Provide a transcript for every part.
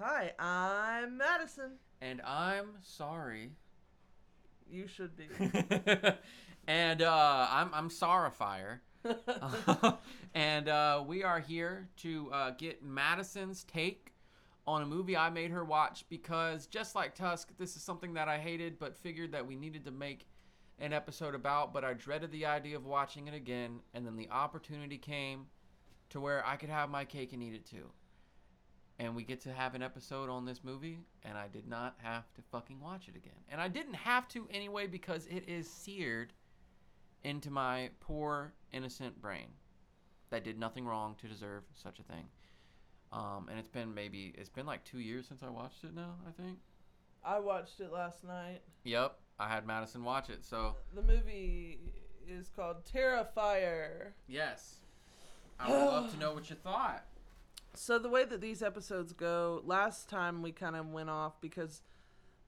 Hi, I'm Madison. And I'm sorry. You should be. and uh, I'm I'm Sorrifier. and uh, we are here to uh, get Madison's take on a movie I made her watch because just like Tusk, this is something that I hated but figured that we needed to make an episode about, but I dreaded the idea of watching it again, and then the opportunity came to where I could have my cake and eat it too. And we get to have an episode on this movie, and I did not have to fucking watch it again. And I didn't have to anyway because it is seared into my poor, innocent brain that did nothing wrong to deserve such a thing. Um, and it's been maybe, it's been like two years since I watched it now, I think. I watched it last night. Yep, I had Madison watch it, so The movie is called Terrifier. yes. I would love to know what you thought. So the way that these episodes go, last time we kind of went off because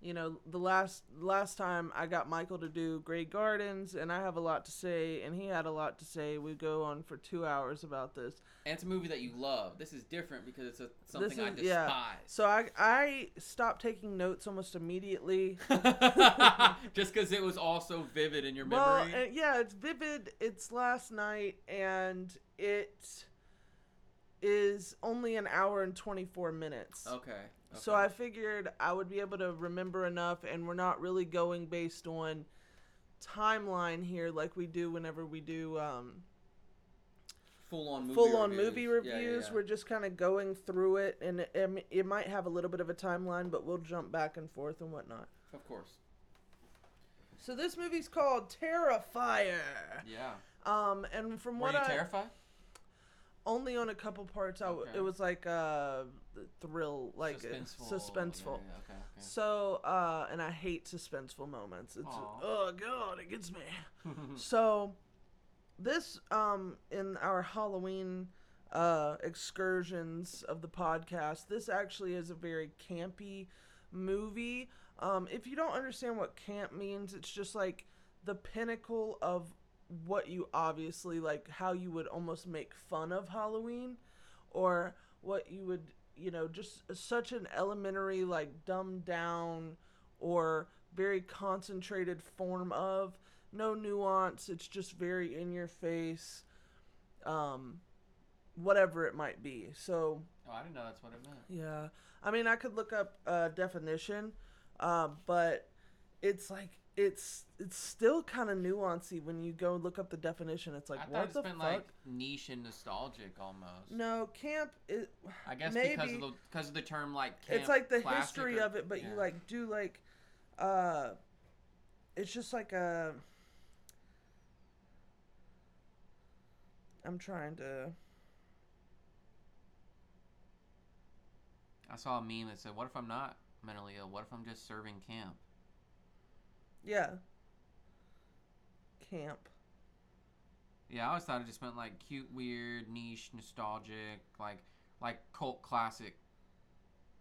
you know, the last last time I got Michael to do Grey Gardens and I have a lot to say and he had a lot to say. We go on for 2 hours about this. And it's a movie that you love. This is different because it's a, something this I despise. yeah. So I I stopped taking notes almost immediately. Just because it was all so vivid in your Well, memory. uh, yeah, it's vivid. It's last night, and it is only an hour and 24 minutes. okay. So. I figured I would be able to remember enough, and we're not really going based on timeline here like we do whenever we do um, full on movie full on reviews. movie reviews. yeah, yeah. We're just kind of going through it, and it, it, it might have a little bit of a timeline, but we'll jump back and forth and whatnot. Of course. So this movie's called Terrifier. Yeah. Um, and from Were what you I terrified? Only on a couple parts, I w- Okay. it was like uh, thrill, like uh, suspenseful. suspenseful. Yeah, yeah, okay, okay. So, uh, and I hate suspenseful moments. It's Aw. oh god, it gets me. so, this um in our Halloween uh excursions of the podcast, this actually is a very campy movie. Um, if you don't understand what camp means, it's just like the pinnacle of what you obviously like how you would almost make fun of Halloween or what you would you know just such an elementary like dumbed down or very concentrated form of no nuance it's just very in your face um whatever it might be so oh, I didn't know that's what it meant. yeah i mean i could look up a definition uh, but it's like it's it's still kind of nuancy when you go look up the definition it's like I what it's the been fuck like niche and nostalgic almost. no camp is I guess because maybe. of the because of the term like camp it's like the history or- of it but yeah. you like do like uh it's just like a i'm trying to I saw a meme that said, "What if I'm not mentally ill? What if I'm just serving camp?" Yeah camp Yeah, I always thought it just meant like cute, weird, niche, nostalgic, like like cult classic,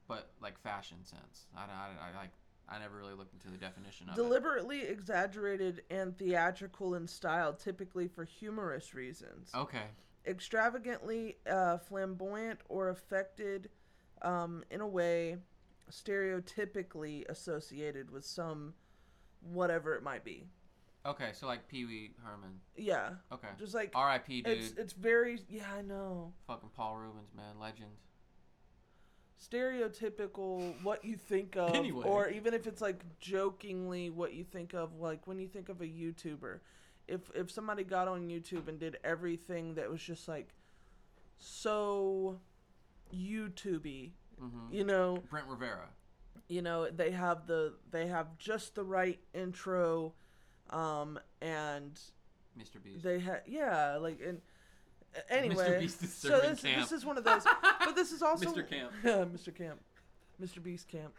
but like fashion sense. I, I, I like I never really looked into the definition of it. deliberately exaggerated and theatrical in style typically for humorous reasons Okay. extravagantly uh, flamboyant or affected um, in a way stereotypically associated with some whatever it might be Okay, so like Pee Wee Herman. yeah Okay. just like R.I.P. Dude. it's it's very yeah i know Fucking Paul Reubens, man, legend. stereotypical what you think of Anyway. or even if it's like jokingly what you think of like when you think of a youtuber if if somebody got on youtube and did everything that was just like so youtubey hmm you know Brent Rivera. You know they have the they have just the right intro um and Mr. Beast. they had yeah like and anyway Beast is so this, camp. this is one of those but this is also Mr. Camp. mr camp mr beast camp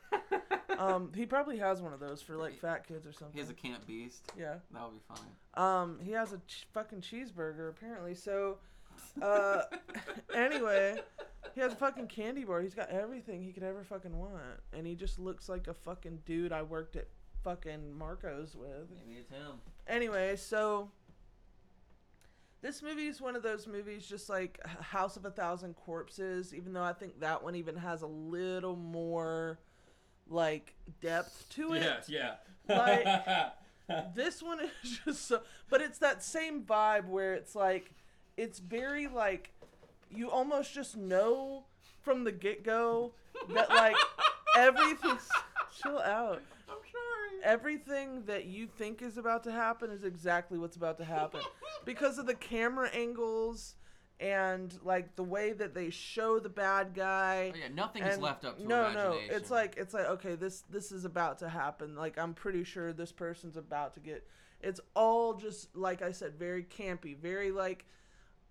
um he probably has one of those for like fat kids or something He has a camp beast. yeah That would be funny. um he has a ch- fucking cheeseburger apparently so uh anyway he has a fucking candy bar he's got everything he could ever fucking want and he just looks like a fucking dude i worked at fucking marco's with Maybe it's him. anyway, so This movie is one of those movies, just like House of a Thousand Corpses. Even though I think that one even has a little more like depth to it. Yes, yeah. Like this one is just so, but it's that same vibe where it's like, it's very like, you almost just know from the get go that like everything. Chill out. I'm sorry. Everything that you think is about to happen is exactly what's about to happen because of the camera angles and like the way that they show the bad guy. Oh, yeah, nothing is And left up to no, imagination. no, it's like it's like okay, this this is about to happen. Like I'm pretty sure this person's about to get. It's all just like I said, very campy, very like,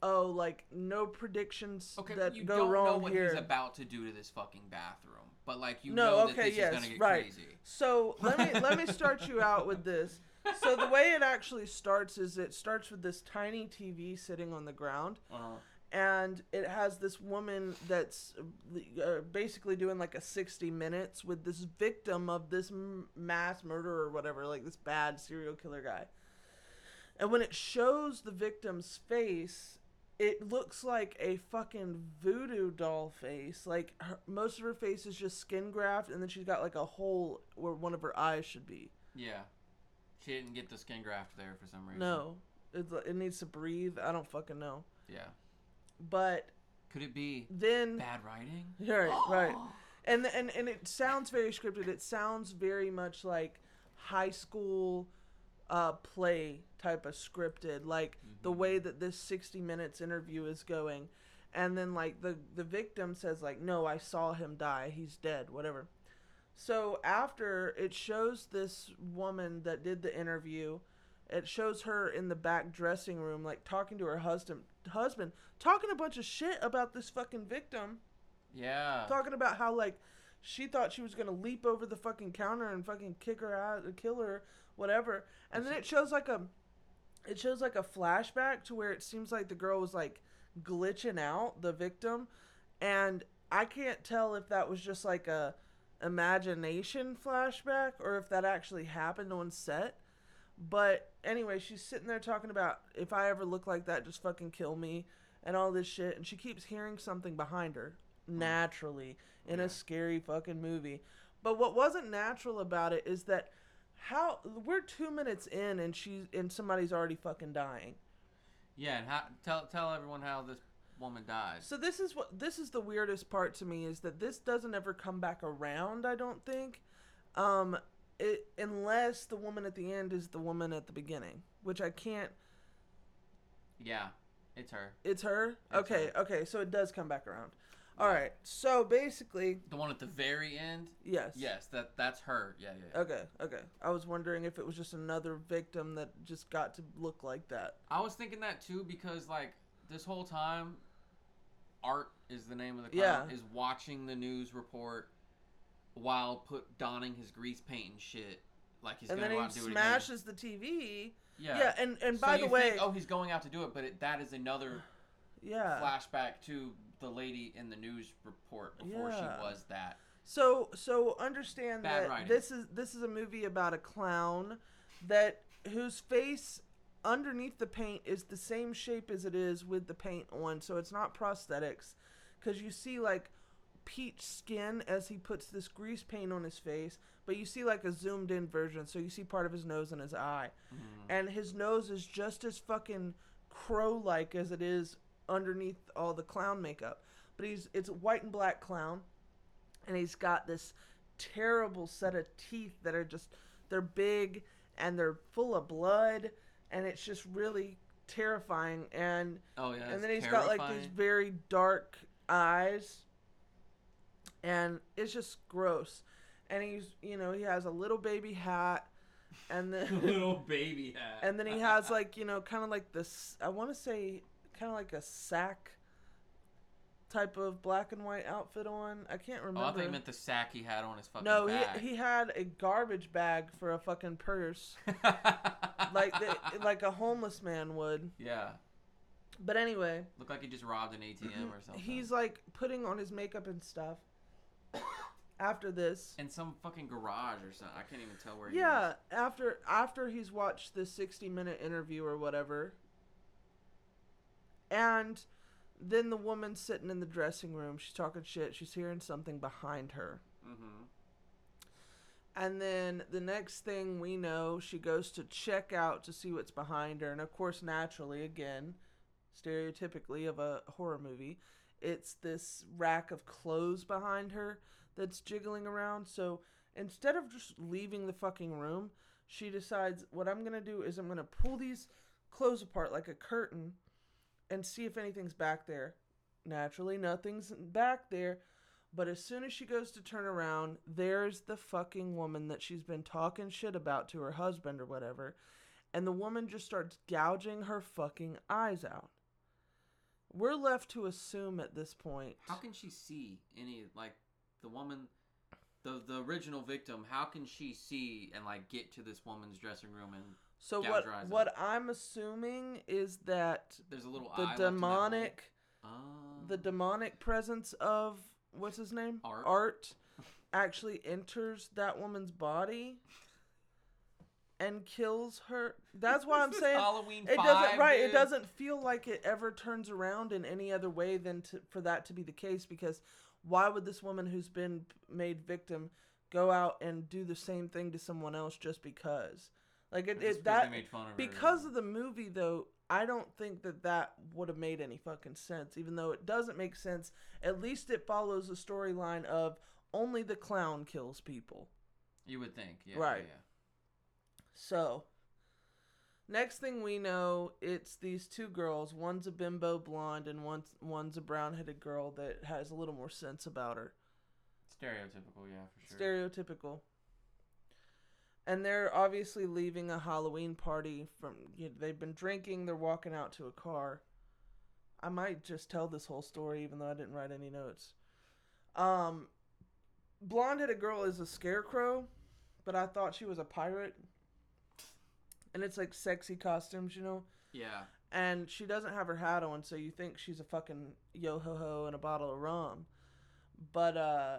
oh, like no predictions okay, that you go don't wrong know what here. he's about to do to this fucking bathroom, but like you No, know that this yes, is gonna get right. crazy. So let me let me start you out with this. So the way it actually starts is it starts with this tiny TV sitting on the ground, Uh-huh. and it has this woman that's uh, basically doing like a 60 minutes with this victim of this m- mass murder or whatever, like this bad serial killer guy. And when it shows the victim's face, it looks like a fucking voodoo doll face. Like her, most of her face is just skin graft, and then she's got like a hole where one of her eyes should be. Yeah, she didn't get the skin graft there for some reason. No, it, it needs to breathe. I don't fucking know. Yeah. But Could it be then, bad writing? right, right. and and and it sounds very scripted. It sounds very much like high school uh, play type of scripted, like the Mhm. way that this sixty minutes interview is going, and then like the the victim says like, "No, I saw him die. He's dead. Whatever." So after it shows this woman that did the interview, it shows her in the back dressing room, like talking to her husband, husband, talking a bunch of shit about this fucking victim Yeah. talking about how like she thought she was gonna leap over the fucking counter and fucking kick her out, kill her, whatever. And then it shows like a, it shows like a flashback to where it seems like the girl was like glitching out the victim, and I can't tell if that was just like a imagination flashback or if that actually happened on set. But anyway, she's sitting there talking about if I ever look like that, just fucking kill me and all this shit. And she keeps hearing something behind her hmm. naturally in Yeah. a scary fucking movie. But what wasn't natural about it is that how we're two minutes in and she's and somebody's already fucking dying. Yeah, and how, tell tell everyone how this woman dies. So this is what this is the weirdest part to me is that this doesn't ever come back around. I don't think, um, it unless the woman at the end is the woman at the beginning, which I can't. Yeah, it's her. It's her. It's okay, her. okay, so it does come back around. All right, so basically, The one at the very end. yes. Yes, that that's her. Yeah, yeah. yeah. Okay, okay. I was wondering if it was just another victim that just got to look like that. I was thinking that too because like this whole time, Art is the name of the Yeah. clown is watching the news report while put donning his grease paint and shit. Like he's and gonna then go he and do it smashes the TV. Yeah. Yeah, and and So by you the way, think, oh, he's going out to do it, but it, that is another yeah. flashback to the lady in the news report before Yeah. she was that. So so understand Bad that writing. this is this is a movie about a clown that whose face underneath the paint is the same shape as it is with the paint on. So it's not prosthetics cuz you see like peach skin as he puts this grease paint on his face, but you see like a zoomed in version so you see part of his nose and his eye. Mhm. And his nose is just as fucking crow like as it is underneath all the clown makeup. But he's it's a white and black clown and he's got this terrible set of teeth that are just they're big and they're full of blood and it's just really terrifying and Oh yeah. and then he's got like these very dark eyes and it's just gross and he's you know he has a little baby hat and then little baby hat. and then he has like you know kind of like this i want to say kind of like a sack type of black and white outfit on i can't remember. Oh, I thought you meant the sack he had on his fucking no back. he, he had a garbage bag for a fucking purse like the, like a homeless man would yeah, but anyway looked like he just robbed an ATM or mm-hmm. something. he's like putting on his makeup and stuff after this in some fucking garage or something. I can't even tell where. He Yeah after after he's watched this 60 minute interview or whatever And then the woman sitting in the dressing room, she's talking shit. She's hearing something behind her. Mm-hmm. And then the next thing we know, she goes to check out to see what's behind her. And of course, naturally, again, stereotypically of a horror movie, it's this rack of clothes behind her that's jiggling around. So instead of just leaving the fucking room, she decides what I'm going to do is I'm going to pull these clothes apart like a curtain and see if anything's back there. Naturally, nothing's back there. But as soon as she goes to turn around, there's the fucking woman that she's been talking shit about to her husband or whatever. And the woman just starts gouging her fucking eyes out. We're left to assume at this point. How can she see any like the woman, the the original victim? How can she see and like get to this woman's dressing room and So what what I'm assuming is that there's a little the left in that demonic Ah. the demonic presence of what's his name? Art. art actually enters that woman's body and kills her. That's why i'm saying Halloween it doesn't right it doesn't feel like it ever turns around in any other way than to, for that to be the case because why would this woman who's been made victim go out and do the same thing to someone else just because like it, it that made fun of her. because of the movie though i don't think that that would have made any fucking sense even though it doesn't make sense at least it follows the storyline of only the clown kills people you would think, yeah, Right. Yeah, so next thing we know it's these two girls one's a bimbo blonde and one's one's a brown-headed girl that has a little more sense about her stereotypical, yeah, for sure. stereotypical and they're obviously leaving a halloween party from you know, they've been drinking they're walking out to a car. I might just tell this whole story even though i didn't write any notes. Um blonde-headed girl is a scarecrow but i thought she was a pirate. And it's like sexy costumes you know? Yeah, and she doesn't have her hat on, so you think she's a fucking yo ho ho and a bottle of rum. But uh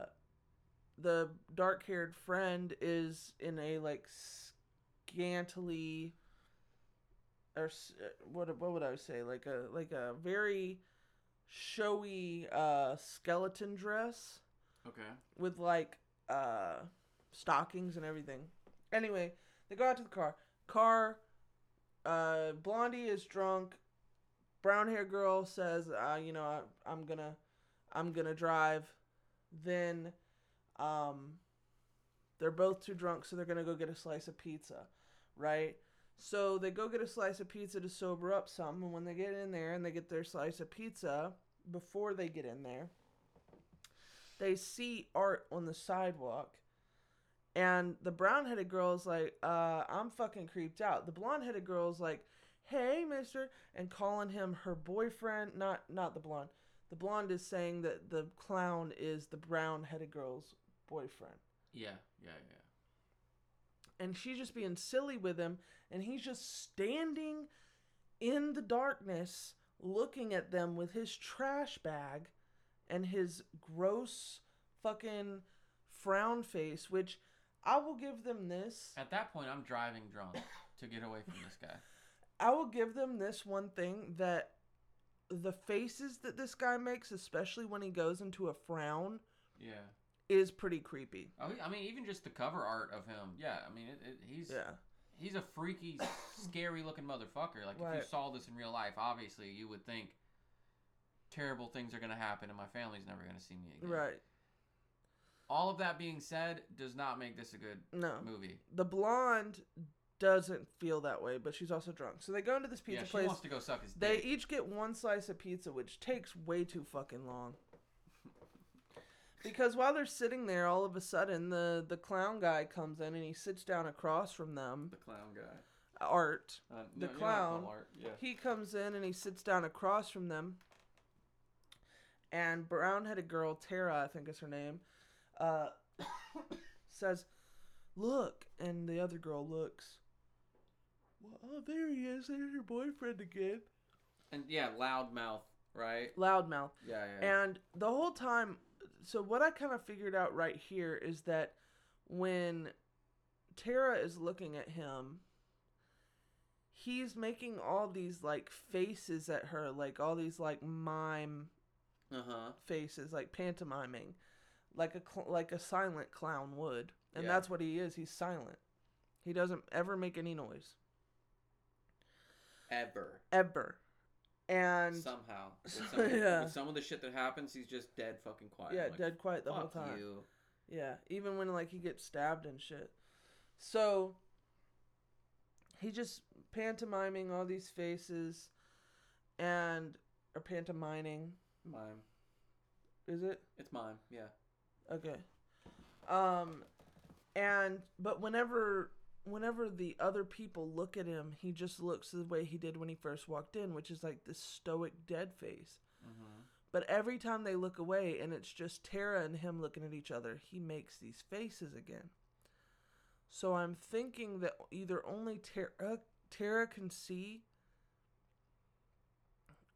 the dark haired friend is in a like scantily or uh, what what would I say like a like a very showy uh skeleton dress okay. with like uh stockings and everything. Anyway, they go out to the car. Car uh Blondie is drunk. Brown hair girl says, uh, you know, I, I'm gonna I'm gonna drive. Then um they're both too drunk, so they're gonna go get a slice of pizza, right? So they go get a slice of pizza to sober up some, and when they get in there and they get their slice of pizza, before they get in there, they see art on the sidewalk and the brown headed girl is like uh i'm fucking creeped out the blonde headed girl is like hey mister and calling him her boyfriend not not the blonde the blonde is saying that the clown is the brown headed girl's boyfriend Yeah, yeah, yeah. and she's just being silly with him and he's just standing in the darkness looking at them with his trash bag and his gross fucking frown face which i will give them this At that point, I'm driving drunk to get away from this guy. i will give them this one thing that the faces that this guy makes especially when he goes into a frown Yeah. Is pretty creepy Oh, I mean, even just the cover art of him. Yeah, I mean, it, it, he's yeah he's a freaky, scary looking motherfucker. Like if you saw this in real life, obviously you would think terrible things are gonna happen and my family's never gonna see me again. right All of that being said, does not make this a good no movie. the blonde doesn't feel that way, but she's also drunk. So they go into this pizza yeah, she place. wants to go suck his They dick. each get one slice of pizza, which takes way too fucking long. Because while they're sitting there, all of a sudden the the clown guy comes in and he sits down across from them. the clown guy. Art. Uh, The no, know clown. Art, Yeah. He comes in and he sits down across from them. And brown-headed girl Tara, I think is her name, uh, says, "Look," and the other girl looks. Well, oh, there he is. There's your boyfriend again. And yeah, loudmouth, right? Loudmouth. Yeah, yeah. And the whole time, so what I kind of figured out right here is that when Tara is looking at him, he's making all these like faces at her, like all these like mime Uh huh. faces, like pantomiming, like a cl- like a silent clown would, and Yeah. that's what he is. He's silent. He doesn't ever make any noise, Ever. ever. And Somehow. With some, of the, yeah. with some of the shit that happens, he's just dead fucking quiet. yeah, like, dead quiet the whole "Fuck time. You. Yeah, even when like he gets stabbed and shit. So he just pantomiming all these faces and or pantomiming, Mime. is it? It's mime. Yeah. Okay. Um and but whenever whenever the other people look at him, he just looks the way he did when he first walked in, which is like this stoic dead face. Mm-hmm. But every time they look away and it's just Tara and him looking at each other, he makes these faces again. So I'm thinking that either only Tara, Tara can see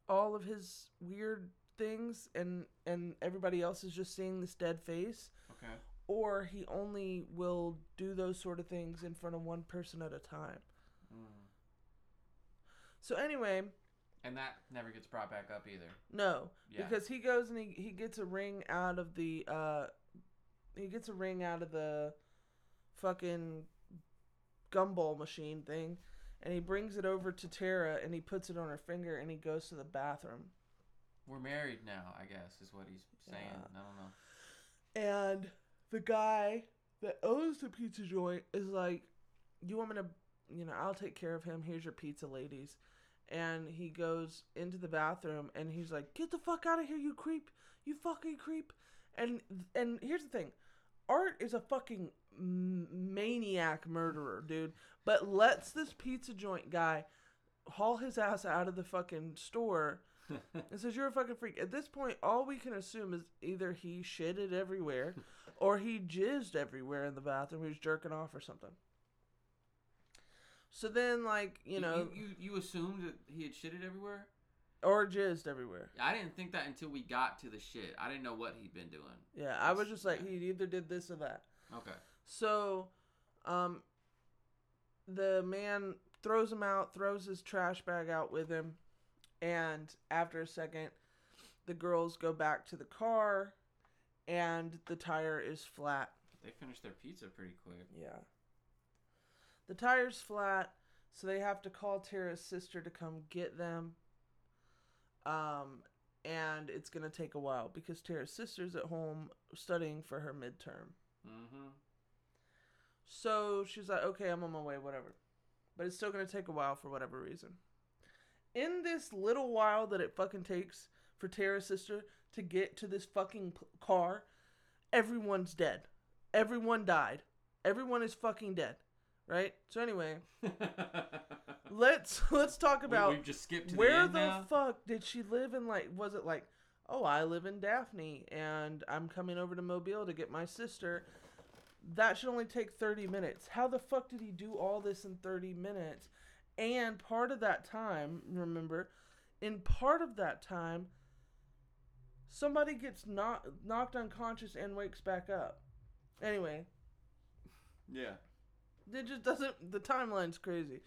all of his weird things and and everybody else is just seeing this dead face Okay. Or he only will do those sort of things in front of one person at a time. Mm. So anyway, And that never gets brought back up either. No, Yeah. because he goes and he, he gets a ring out of the uh he gets a ring out of the fucking gumball machine thing and he brings it over to Tara and he puts it on her finger and he goes to the bathroom. We're married now, I guess, is what he's saying. Yeah. I don't know. And the guy that owns the pizza joint is like, You want me to you know, I'll take care of him. Here's your pizza ladies. And he goes into the bathroom and he's like, Get the fuck out of here, you creep. You fucking creep. And and here's the thing. Art is a fucking maniac murderer, dude. But lets this pizza joint guy haul his ass out of the fucking store and says you're a fucking freak. At this point, all we can assume is either he shitted everywhere, or he jizzed everywhere in the bathroom. He was jerking off or something. So then, like you know, you, you, you assumed that he had shitted everywhere? or jizzed everywhere. I didn't think that until we got to the shit. I didn't know what he'd been doing. Yeah, I was just like yeah. he either did this or that. Okay. So, um, the man throws him out, throws his trash bag out with him, and after a second, the girls go back to the car, and the tire is flat. They finished their pizza pretty quick. Yeah. The tire's flat, so they have to call Tara's sister to come get them. Um, and it's gonna take a while because Tara's sister's at home studying for her midterm. Mm-hmm. So she's like, okay, I'm on my way, whatever. But it's still gonna take a while for whatever reason. In this little while that it fucking takes for Tara's sister to get to this fucking p- car, everyone's dead. Everyone died. Everyone is fucking dead. Right? So anyway, let's let's talk about we just skipped to where the end the fuck did she live in like was it like oh i live in daphne and i'm coming over to mobile to get my sister that should only take 30 minutes how the fuck did he do all this in 30 minutes and part of that time remember in part of that time somebody gets knock, knocked unconscious and wakes back up. Anyway. Yeah. it just doesn't the timeline's crazy.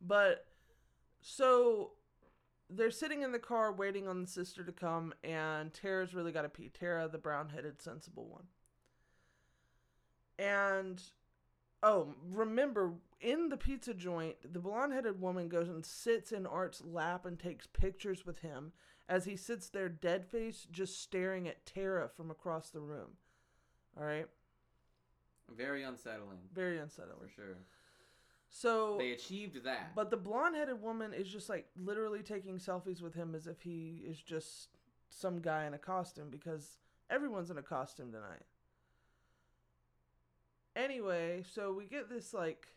But so they're sitting in the car waiting on the sister to come and tara's really got to pee. Tara the brown-headed sensible one. And oh remember in the pizza joint the blonde-headed woman goes and sits in art's lap and takes pictures with him as he sits there dead face just staring at tara from across the room all right Very unsettling. very unsettling. For sure. so They achieved that. But the blonde-headed woman is just like literally taking selfies with him as if he is just some guy in a costume because everyone's in a costume tonight. Anyway, so we get this like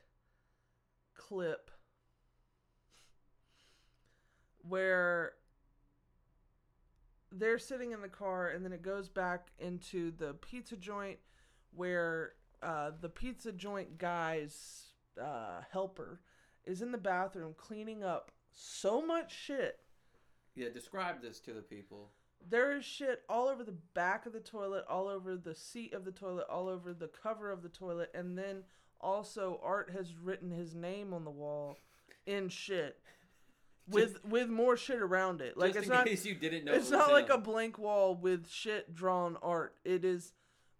clip where they're sitting in the car and then it goes back into the pizza joint where uh, the pizza joint guy's uh, helper is in the bathroom cleaning up so much shit. yeah, describe this to the people. There is shit all over the back of the toilet, all over the seat of the toilet, all over the cover of the toilet, and then also Art has written his name on the wall in shit with with more shit around it. Like Just it's in not case you didn't know. it's it was not like a him. blank wall with shit drawn art. It is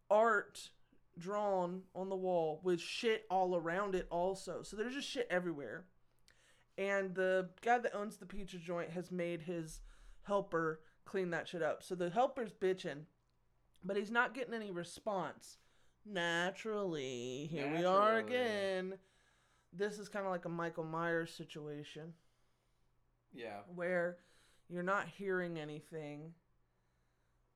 art drawn on the wall with shit all around it also. So there's just shit everywhere. And the guy that owns the pizza joint has made his helper clean that shit up. So the helper's bitching, but he's not getting any response. Naturally, here we are again. This is kind of like a Michael Myers situation yeah. where you're not hearing anything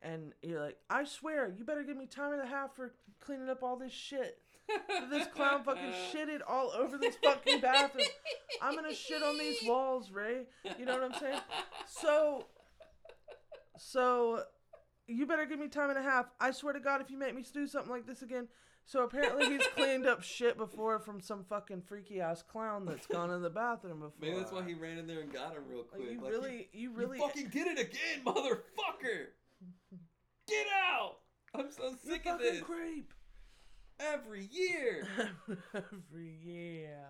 and you're like, I swear, you better give me time and a half for cleaning up all this shit. This clown fucking shitted all over this fucking bathroom. I'm gonna shit on these walls, Ray. You know what I'm saying? So, so, you better give me time and a half. I swear to God, if you make me do something like this again. So apparently he's cleaned up shit before from some fucking freaky ass clown that's gone in the bathroom before. Maybe that's why he ran in there and got him real Like, quick. you Like, really, you you really, fucking did it again, motherfucker! Get out! I'm so you sick of fucking this. creep. Every year, Every year.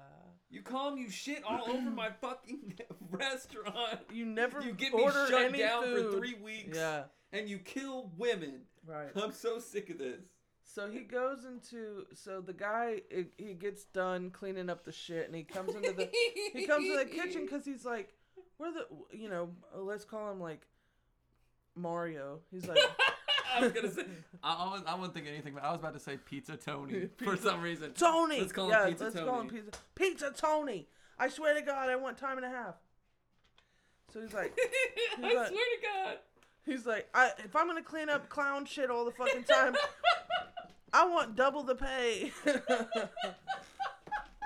You come, you shit all over my fucking restaurant. You never You get me shut down food. for three weeks. Yeah, And you kill women. right. I'm so sick of this. So he goes into so the guy he- he gets done cleaning up the shit and he comes into the he comes to the kitchen because he's like, where the you know let's call him like Mario. He's like I was gonna say I, I was I wasn't think anything, but I was about to say Pizza Tony for some reason. Tony. Let's call him yeah, Pizza let's Tony. call him pizza Pizza Tony. I swear to God, I want time and a half. So he's like, I like- swear to God. he's like, I if I'm gonna clean up clown shit all the fucking time, I want double the pay.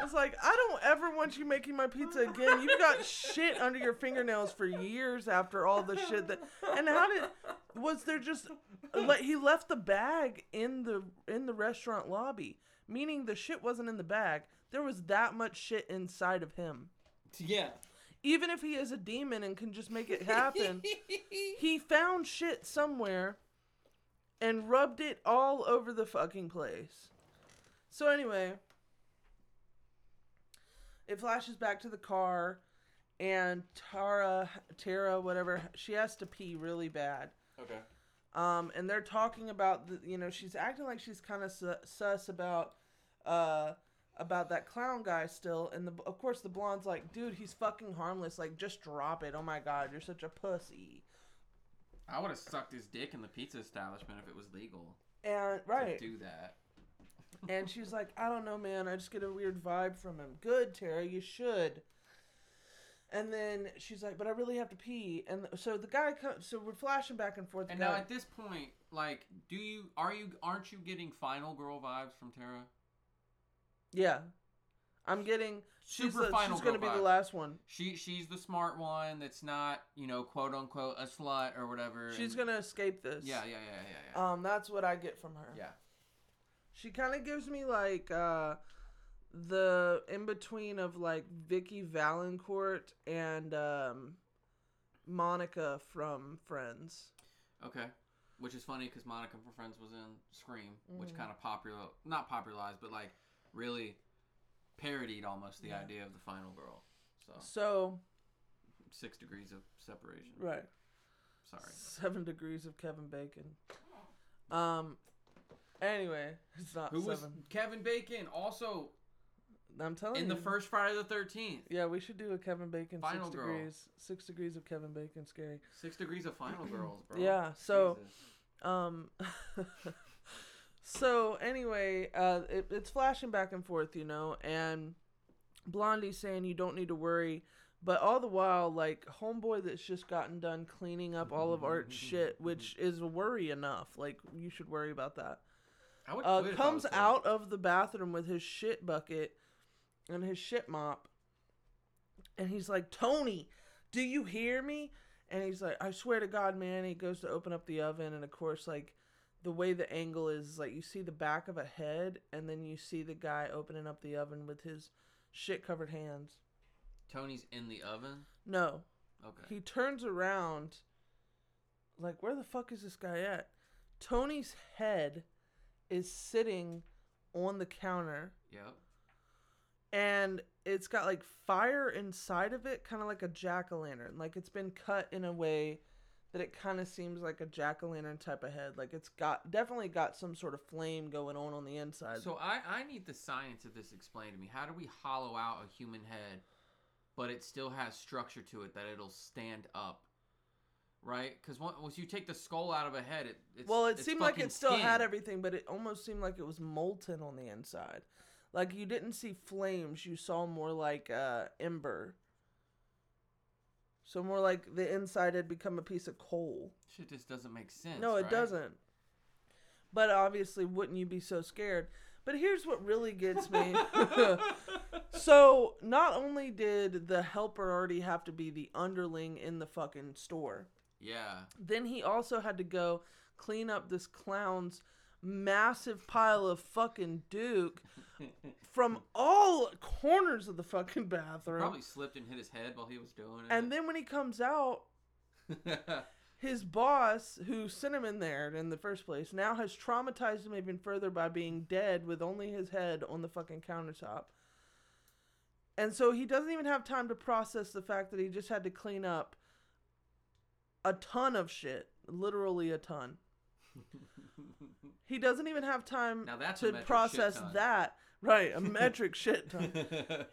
It's like I don't ever want you making my pizza again. You've got shit under your fingernails for years after all the shit that. And how did was there just like he left the bag in the in the restaurant lobby, meaning the shit wasn't in the bag. There was that much shit inside of him. Yeah. Even if he is a demon and can just make it happen, he found shit somewhere and rubbed it all over the fucking place. So anyway, it flashes back to the car and Tara Tara whatever she has to pee really bad. okay. Um and they're talking about the you know she's acting like she's kind of su- sus about uh about that clown guy still and the of course the blonde's like dude he's fucking harmless like just drop it oh my god you're such a pussy I would have sucked his dick in the pizza establishment if it was legal and right to do that. And she's like i don't know man i just get a weird vibe from him good tara you should and then she's like but i really have to pee and so the guy comes so we're flashing back and forth And now at this point, like, do you are you aren't you getting final girl vibes from Tara? yeah i'm getting she's, Super the, final she's gonna girl be the vibes. last one She she's the smart one that's not you know quote unquote a slut or whatever. she's and- gonna escape this Yeah, yeah, yeah, yeah, yeah. um that's what i get from her yeah. She kind of gives me like uh the in between of like Vicky Valancourt and um Monica from Friends. Okay. Which is funny because Monica from Friends was in Scream, which Mm. kind of popular, not popularized, but like really parodied almost the Yeah. idea of the final girl. So So, six degrees of separation. right. Sorry. 7 degrees of Kevin Bacon. Um anyway, it's not Who was Kevin Bacon? Also I'm telling you in you. the first Friday the Thirteenth. Yeah, we should do a Kevin Bacon Final 6 girl. degrees. 6 degrees of Kevin Bacon scary. Six degrees of final girls, bro. Yeah, so Jesus. Um. so anyway, uh, it, it's flashing back and forth, you know, and Blondie's saying you don't need to worry, but all the while, like homeboy that's just gotten done cleaning up all of Art's shit, which is worry enough. Like you should worry about that. Would Uh, quit if I comes was out of the bathroom with his shit bucket and his shit mop, and he's like, Tony, do you hear me? And he's like, I swear to God, man. He goes to open up the oven, and of course, like, the way the angle is, is like you see the back of a head, and then you see the guy opening up the oven with his shit covered hands. Tony's in the oven. No, Okay. he turns around, like, where the fuck is this guy at? Tony's head is sitting on the counter, Yep. and it's got like fire inside of it, kind of like a jack o' lantern. Like it's been cut in a way that it kind of seems like a jack o' lantern type of head. Like it's got definitely got some sort of flame going on on the inside. So I, I need the science of this explained to me. How do we hollow out a human head, but it still has structure to it that it'll stand up? Right? Because once you take the skull out of a head, it it's, well, it seemed like it still had everything, but it almost seemed like it was molten on the inside. Like you didn't see flames, you saw more like uh, ember. So more like the inside had become a piece of coal. Shit just doesn't make sense. No, it right? doesn't. But obviously, wouldn't you be so scared? But here's what really gets me. so, not only did the helper already have to be the underling in the fucking store, yeah. then he also had to go clean up this clown's massive pile of fucking Duke from all corners of the fucking bathroom. Probably slipped and hit his head while he was doing it. And then when he comes out, his boss, who sent him in there in the first place, now has traumatized him even further by being dead with only his head on the fucking countertop. And so he doesn't even have time to process the fact that he just had to clean up a ton of shit, literally a ton. He doesn't even have time to process that. Right, a metric shit ton.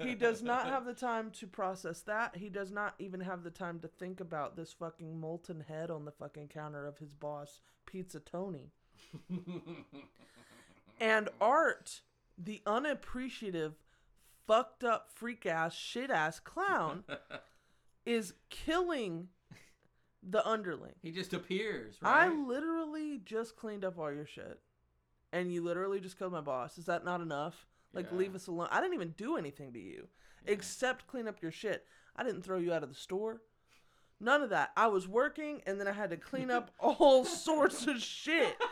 He does not have the time to process that. He does not even have the time to think about this fucking molten head on the fucking counter of his boss, Pizza Tony. And Art, the unappreciative, fucked up, freak ass, shit ass clown, is killing the underling. he just appears, right? I literally just cleaned up all your shit. And you literally just killed my boss. Is that not enough? Like, Yeah. leave us alone. I didn't even do anything to you except clean up your shit. I didn't throw you out of the store. None of that. I was working and then I had to clean up all sorts of shit.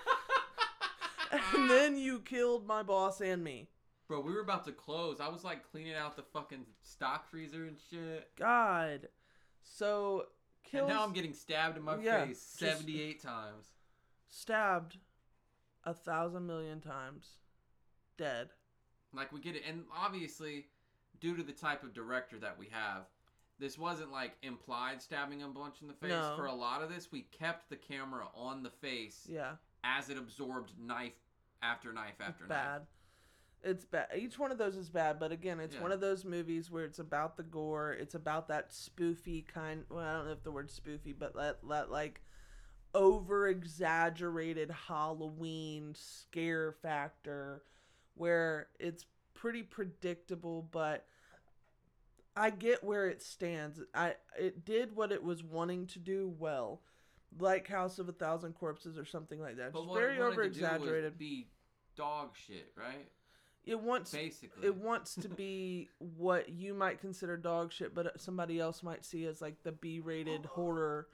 And then you killed my boss and me. Bro, we were about to close. I was like cleaning out the fucking stock freezer and shit. God. So, kills, And now I'm getting stabbed in my Yeah, face 78 times. stabbed a thousand million times. Dead. Like we get it, and obviously, due to the type of director that we have, this wasn't like implied stabbing him a bunch in the face. No. For a lot of this, we kept the camera on the face Yeah. as it absorbed knife after knife after knife. bad. It's bad. Each one of those is bad, but again, it's Yeah. one of those movies where it's about the gore. It's about that spoofy kind. Well, I don't know if the word spoofy, but that that like over exaggerated Halloween scare factor, where it's pretty predictable, but I get where it stands. I it did what it was wanting to do well, like House of a Thousand Corpses or something like that. But Just what very over to do was exaggerated. be dog shit, right? It wants Basically. it wants to be what you might consider dog shit, but somebody else might see as like the B-rated horror.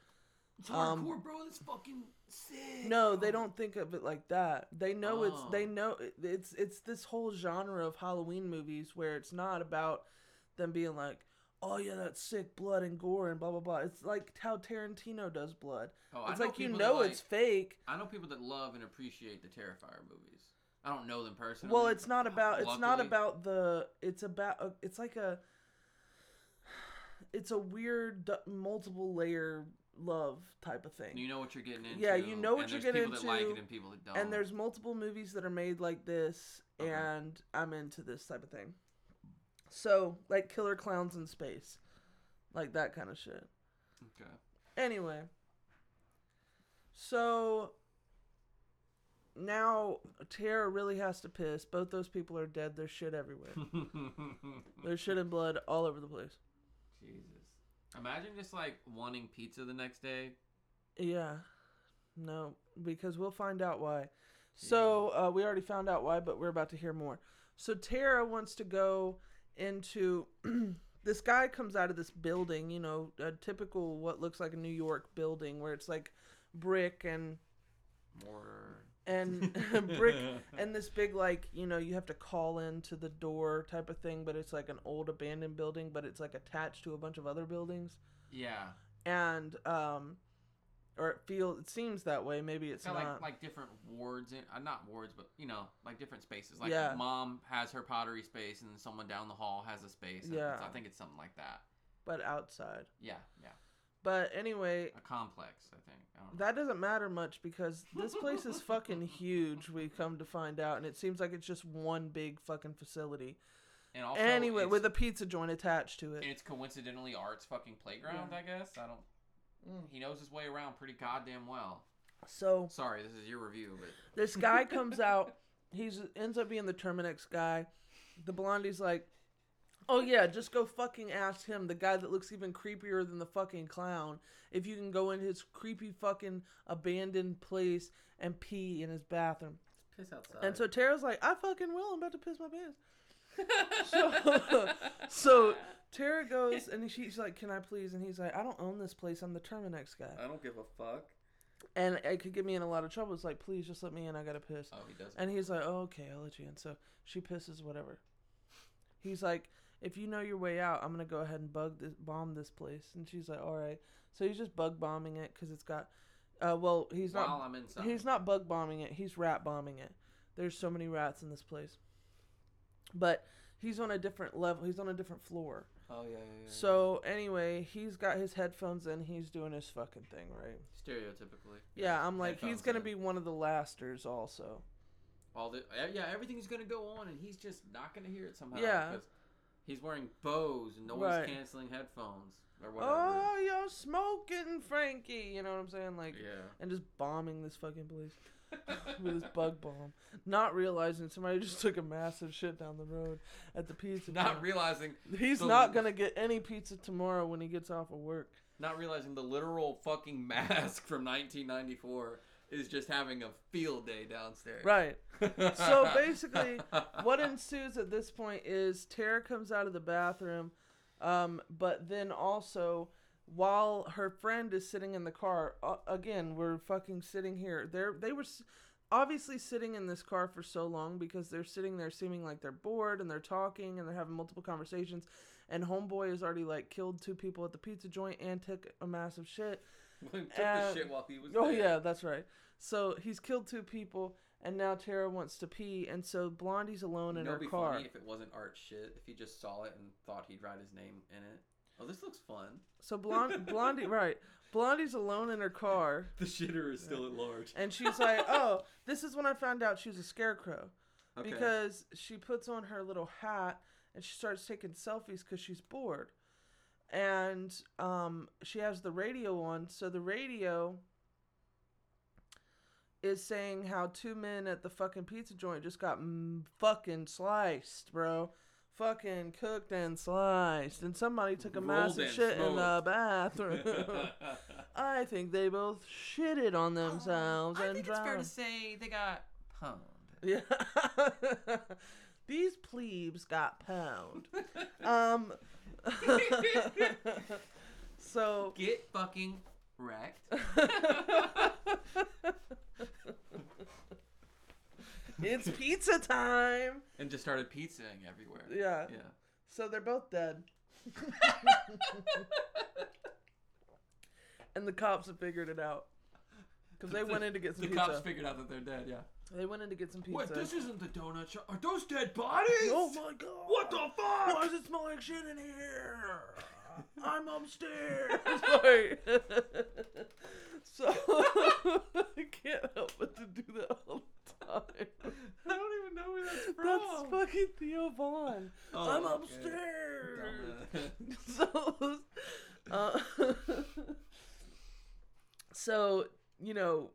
It's um, hardcore, bro. That's fucking sick. No, they don't think of it like that. They know it's Oh. they know it's it's this whole genre of Halloween movies where it's not about them being like, "Oh yeah, that's sick blood and gore and blah blah blah." It's like how Tarantino does blood. Oh, I it's know like you know like- it's fake. I know people that love and appreciate the Terrifier movies. I don't know them personally. Well, it's not about it's not about the it's about uh, it's like a it's a weird multiple layer love type of thing. You know what you're getting into. Yeah, you know what you're getting people that like into, it and people that don't. and there's multiple movies that are made like this Okay. and I'm into this type of thing. So, like killer clowns in space. Like that kind of shit. okay. Anyway. So now Tara really has to piss. Both those people are dead. There's shit everywhere. There's shit and blood all over the place. Jesus. Imagine just like wanting pizza the next day. Yeah. No, because we'll find out why. So uh, we already found out why, but we're about to hear more. So Tara wants to go into. this guy comes out of this building, you know, a typical what looks like a New York building where it's like brick and Mortar. And brick and this big like you know you have to call into the door type of thing but it's like an old abandoned building but it's like attached to a bunch of other buildings Yeah. and um or it feels it seems that way. Maybe it's Got not. like like different wards in uh, not wards, but you know, like different spaces. Like Yeah. mom has her pottery space, and then someone down the hall has a space. and Yeah. it's- I think it's something like that. but outside. Yeah, yeah, But anyway, a complex. I think. I that doesn't matter much because this place is fucking huge. We come to find out, and it seems like it's just one big fucking facility. And also, anyway, with a pizza joint attached to and it. it's coincidentally Art's fucking playground. I guess I don't. Mm. He knows his way around pretty goddamn well. So Sorry, this is your review, but this guy comes out. He's ends up being the Terminix guy. The blondie's like, "Oh yeah, just go fucking ask him, the guy that looks even creepier than the fucking clown, if you can go in his creepy fucking abandoned place and pee in his bathroom." piss outside. And so Tara's like, "I fucking will. I'm about to piss my pants." So, so Tara goes and she's like, "Can I please?" And he's like, "I don't own this place. I'm the Terminix guy, I don't give a fuck. and it could get me in a lot of trouble." It's like, "Please, just let me in. I gotta piss." Oh, he does. And he's like, oh, "Okay, I'll let you in." So she pisses, whatever. He's like, "If you know your way out, I'm gonna go ahead and bug this, bomb this place." And she's like, "All right." So he's just bug bombing it because it's got, uh, well, he's not. While I'm inside. He's not bug bombing it. He's rat bombing it. There's so many rats in this place. But he's on a different level. He's on a different floor. Oh yeah, yeah, yeah. So anyway, he's got his headphones in. He's doing his fucking thing, right? stereotypically. Yeah, I'm like, he's gonna in. be one of the lasters also. all the yeah everything's gonna go on and he's just not gonna hear it somehow. Yeah. 'cause He's wearing Bose and noise Right. canceling headphones or whatever. Oh, you're smoking, Frankie. You know what I'm saying? Like, yeah. and just bombing this fucking place with this bug bomb, not realizing somebody just took a massive shit down the road at the pizza. Not realizing He's the- not gonna get any pizza tomorrow when he gets off of work. not realizing the literal fucking mask from 1994 is just having a field day downstairs. Right. So basically, what ensues at this point is Tara comes out of the bathroom, um, but then also while her friend is sitting in the car, uh, again we're fucking sitting here. They're they were s- obviously sitting in this car for so long because they're sitting there seeming like they're bored and they're talking and they're having multiple conversations. And homeboy has already like killed two people at the pizza joint and took a massive shit. took the shit while he was Oh there. yeah, that's right. So he's killed two people, and now Tara wants to pee, and so Blondie's alone in You know, her be car. funny if it wasn't art shit. If he just saw it and thought he'd write his name in it. Oh, this looks fun. So Blond- Blondie, right? Blondie's alone in her car, The shitter is still at large. and she's like, "Oh, this is when I found out she was a scarecrow Okay. because she puts on her little hat and she starts taking selfies because she's bored." And um, she has the radio on, so the radio is saying how two men at the fucking pizza joint just got mm, fucking sliced, bro. Fucking cooked and sliced. And somebody took a Rolled massive and shit in the smoked. bathroom. I think they both shitted on themselves I and think it's fair to drowned. say they got pwned. Yeah. These plebes got pound. um So Get fucking wrecked. it's pizza time. and just started pizzaing everywhere. Yeah. Yeah. So they're both dead. and the cops have figured it out. Because they went in to get some the pizza. cops figured out that they're dead. Yeah. they went in to get some pizza. What? This isn't the donut shop. Are those dead bodies? oh my god! What the fuck? Why does it smell like shit in here? I'm upstairs. Sorry. so I can't help but to do that all the time. I don't even know where that's from. That's fucking Theo Von. Oh, I'm okay. upstairs. so, uh, so you know,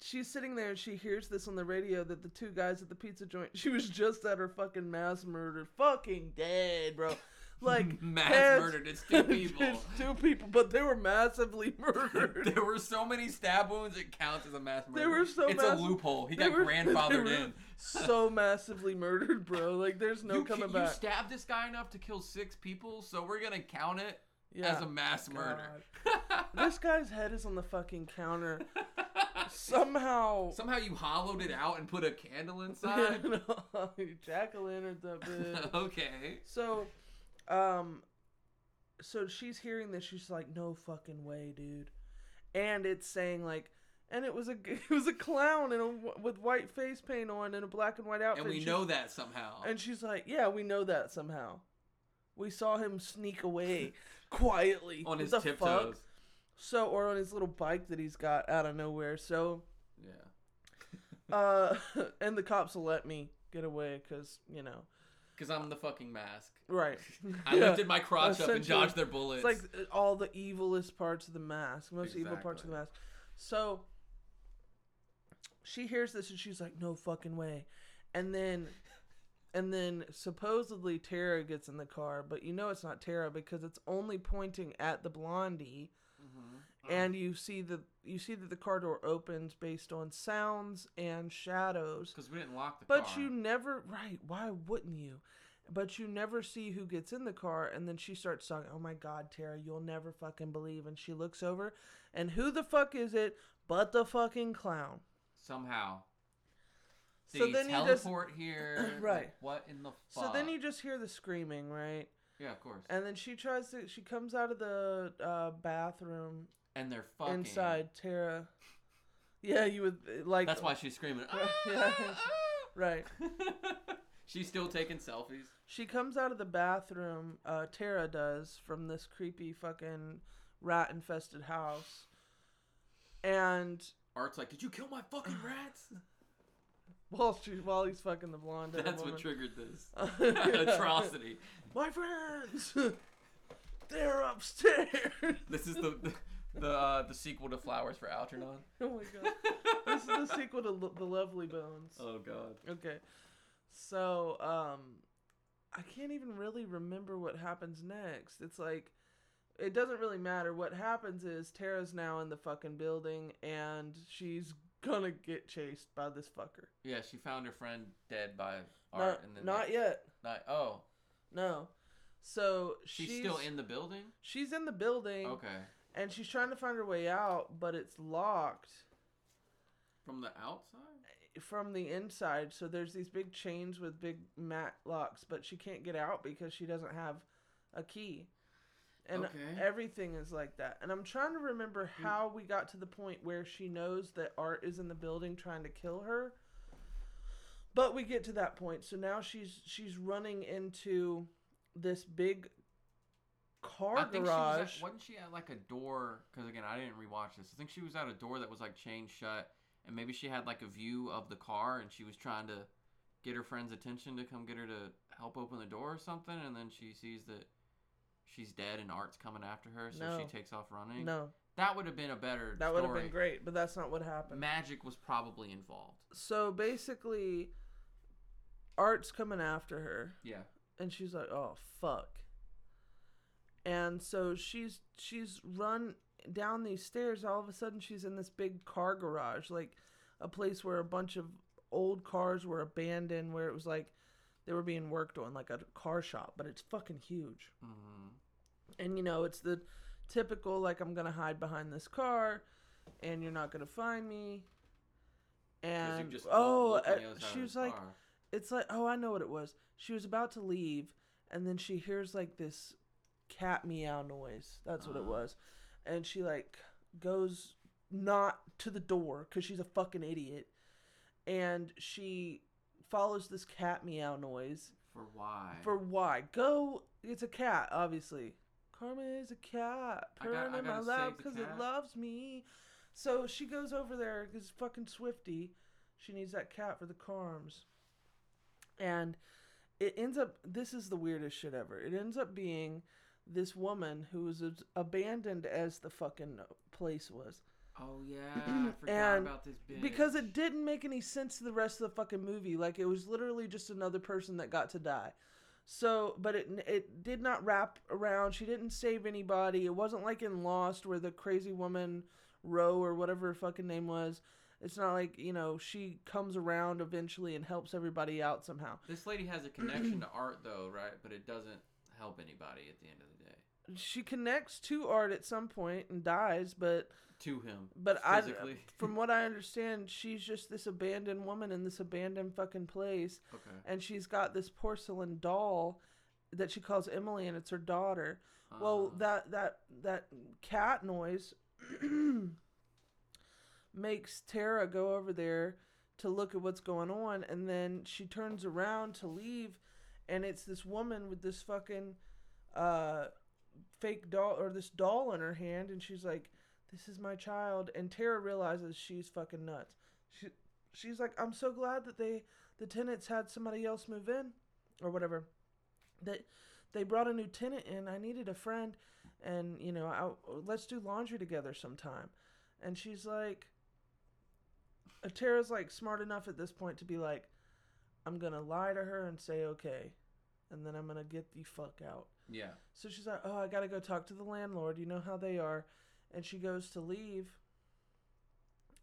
she's sitting there and she hears this on the radio that the two guys at the pizza joint. She was just at her fucking mass murder, fucking dead, bro. Like Mass heads- murdered. It's two people. It's two people, but they were massively murdered. there were so many stab wounds it counts as a mass murder. They were so It's massive- a loophole. He got were- grandfathered in. so massively murdered, bro. Like there's no you, coming you back. stabbed this guy enough to kill six people, so we're gonna count it yeah. as a mass murder. this guy's head is on the fucking counter. Somehow. Somehow you hollowed it out and put a candle inside. Jack o' lanterns up bitch. okay. So, um, so she's hearing this. She's like, "No fucking way, dude." and it's saying like, and it was a it was a clown in a, with white face paint on and a black and white outfit. And we She's- know that somehow. And she's like, yeah, we know that somehow. We saw him sneak away quietly on his tiptoes. So, or on his little bike that he's got out of nowhere. So, Yeah. uh, and the cops will let me get away because you know, Because I'm the fucking mask. right? I Yeah. lifted my crotch up and dodged their bullets. It's like uh, all the evilest parts of the mask, most evil parts of the mask. So she hears this and she's like, "No fucking way," and then. And then supposedly Tara gets in the car, but you know it's not Tara because it's only pointing at the blondie, Mm-hmm. and you see the you see that the car door opens based on sounds and shadows. Because we didn't lock the But car. But you never right, why wouldn't you? But you never see who gets in the car and then she starts talking, "Oh my god, Tara, you'll never fucking believe." And she looks over and who the fuck is it but the fucking clown? Somehow. So he then you just- teleport here? Right. Like, what in the fuck? So then you just hear the screaming, right? Yeah, of course. And then she tries to she comes out of the uh, bathroom And they're fucking. inside Tara. Yeah, you would like That's why she's screaming. Right. she's still taking selfies. She comes out of the bathroom, uh, Tara does, from this creepy fucking rat infested house. And Art's like, did you kill my fucking rats? While she while he's fucking the blonde That's what woman. triggered this atrocity. My friends They're upstairs. This is the the the, uh, the sequel to Flowers for Algernon. oh my god. This is the sequel to Lo- The Lovely Bones. oh god. Okay. So, um I can't even really remember what happens next. It's like it doesn't really matter. What happens is Tara's now in the fucking building and she's gonna get chased by this fucker. Yeah, she found her friend dead by Not, Art, and then not they- yet. Not, oh, No. So she's, she's, still in the building. She's in the building Okay, and she's trying to find her way out, but it's locked from the outside. from the inside. So there's these big chains with big mat locks, but she can't get out because she doesn't have a key. And Okay. everything is like that. And I'm trying to remember mm. how we got to the point where she knows that Art is in the building trying to kill her. But we get to that point. So now she's she's running into this big car I think she was garage. at, wasn't she at like a door? Because again, I didn't rewatch this. I think she was at a door that was like chained shut, and maybe she had like a view of the car, and she was trying to get her friend's attention to come get her to help open the door or something, and then she sees that she's dead and Art's coming after her, so No. she takes off running. no, That would have been a better. that would have been great, but that's not what happened. Magic was probably involved. so basically art's coming after her Yeah. and she's like oh fuck and so she's she's run down these stairs all of a sudden she's in this big car garage like a place where a bunch of old cars were abandoned where it was like they were being worked on like a car shop but it's fucking huge. Hmm and you know it's the typical like i'm gonna hide behind this car and you're not gonna find me. And oh uh, she was like it's like oh i know what it was. She was about to leave and then she hears like this cat meow noise. That's what it Uh-huh. was. And she like goes not to the door because she's a fucking idiot. And she follows this cat meow noise. For why? for why? Go it's a cat obviously. Karma is a cat. Purring in my lap because it loves me. So she goes over there because fucking swifty she needs that cat for the carms and it ends up this is the weirdest shit ever. It ends up being this woman who was abandoned as the fucking place was oh yeah, I mm, forgot And about this bitch. because it didn't make any sense to the rest of the fucking movie. Like it was literally just another person that got to die. So, but it it did not wrap around. She didn't save anybody. It wasn't like in Lost where the crazy woman Roe or whatever her fucking name was. It's not like you know she comes around eventually and helps everybody out somehow. This lady has a connection to art, though, right? But it doesn't help anybody at the end of the day. She connects to Art at some point and dies, but To him, But I, from what I understand, she's just this abandoned woman in this abandoned fucking place, okay. and she's got this porcelain doll that she calls Emily, and it's her daughter. Well, Uh, that that that cat noise makes Tara go over there to look at what's going on, and then she turns around to leave, and it's this woman with this fucking uh, fake doll or this doll in her hand, and she's like, "This is my child," and Tara realizes she's fucking nuts. She she's like, "I'm so glad that they the tenants had somebody else move in, or whatever." That they brought a new tenant in. I needed a friend, and you know, I, let's do laundry together sometime. And she's like, Tara's like smart enough at this point to be like, I'm gonna lie to her and say okay, and then I'm gonna get the fuck out. Yeah. So she's like, oh, I gotta go talk to the landlord. You know how they are. And she goes to leave.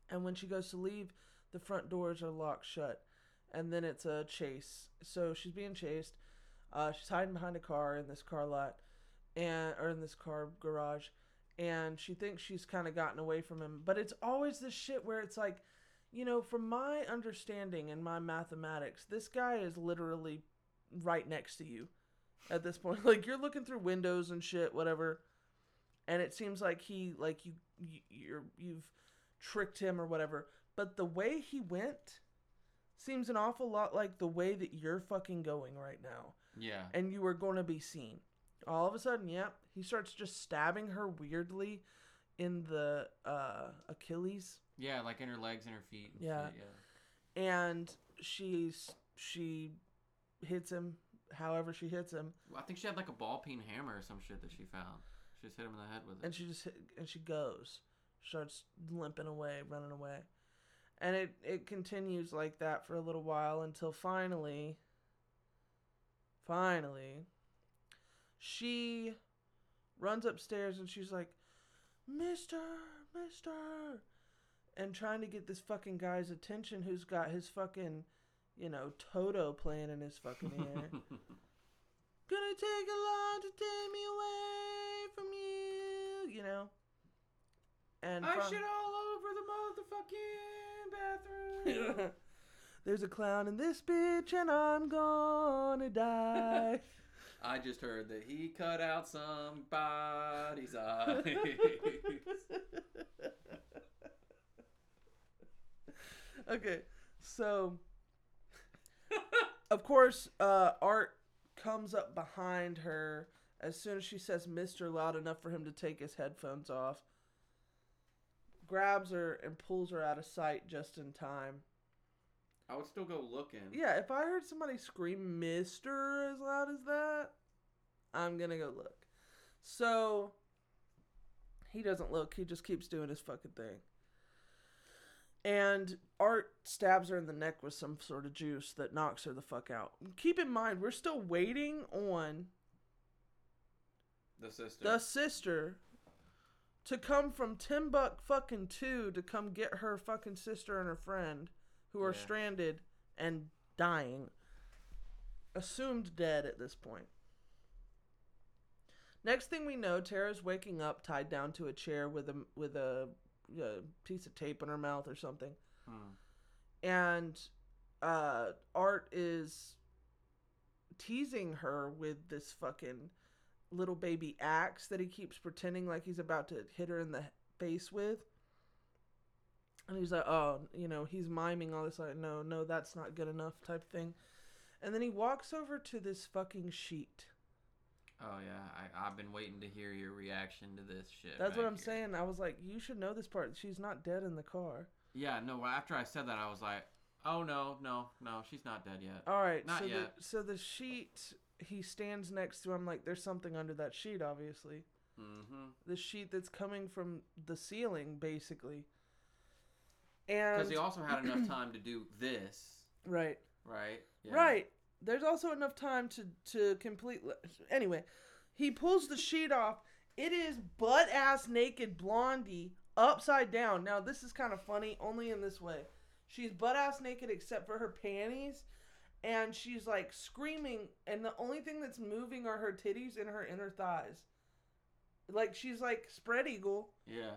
And when she goes to leave, the front doors are locked shut. And then it's a chase. So she's being chased. Uh, she's hiding behind a car in this car lot, and or in this car garage, and she thinks she's kind of gotten away from him. But it's always this shit where it's like, you know, from my understanding and my mathematics, this guy is literally right next to you at this point. Like you're looking through windows and shit, whatever, and it seems like he like you, you you're you've tricked him or whatever. But the way he went seems an awful lot like the way that you're fucking going right now Yeah. and you were going to be seen. All of a sudden, yep, he starts just stabbing her weirdly in the uh, Achilles, Yeah, like in her legs and her feet. And Yeah. Shit, yeah. and she's she hits him. However, she hits him, I think she had like a ball peen hammer or some shit that she found. She just hit him in the head with it. and she just hit, and she goes, starts limping away, running away, and it it continues like that for a little while until finally, finally, she runs upstairs and she's like, Mister, Mister, and trying to get this fucking guy's attention who's got his fucking, you know, Toto playing in his fucking ear. Gonna take a lot to take me away from you, you know. And I from- shit all over the motherfucking bathroom. There's a clown in this bitch, and I'm gonna die. I just heard that he cut out somebody's eyes. okay, so of course, uh, Art comes up behind her as soon as she says "Mister" loud enough for him to take his headphones off. Grabs her and pulls her out of sight just in time. I would still go looking. Yeah, if I heard somebody scream "Mister" as loud as that, I'm gonna go look. So he doesn't look. He just keeps doing his fucking thing. And Art stabs her in the neck with some sort of juice that knocks her the fuck out. Keep in mind, we're still waiting on The sister. the sister to come from Timbuk fucking two to come get her fucking sister and her friend who are Yeah. stranded and dying. Assumed dead at this point. Next thing we know, Tara's waking up tied down to a chair with a with a, a piece of tape in her mouth or something. Hmm. And uh, Art is teasing her with this fucking little baby axe that he keeps pretending like he's about to hit her in the face with. And he's like, oh, you know, he's miming all this, like, no, no, that's not good enough type thing. And then he walks over to this fucking sheet. Oh yeah, I, I've been waiting to hear your reaction to this shit. That's what I'm here. saying. I was like, you should know this part. She's not dead in the car. Yeah, no. After I said that, I was like, oh no, no, no, she's not dead yet. All right, Not so yet. the so the sheet he stands next to. I'm like, there's something under that sheet, obviously. Mm-hmm. The sheet that's coming from the ceiling, basically. And Because he also had enough time to do this, right, right? Yeah. right. There's also enough time to to complete. Anyway, he pulls the sheet off. It is butt ass naked Blondie upside down. Now this is kind of funny, only in this way. She's butt ass naked except for her panties, and she's like screaming, and the only thing that's moving are her titties and her inner thighs. Like she's like spread eagle, Yeah.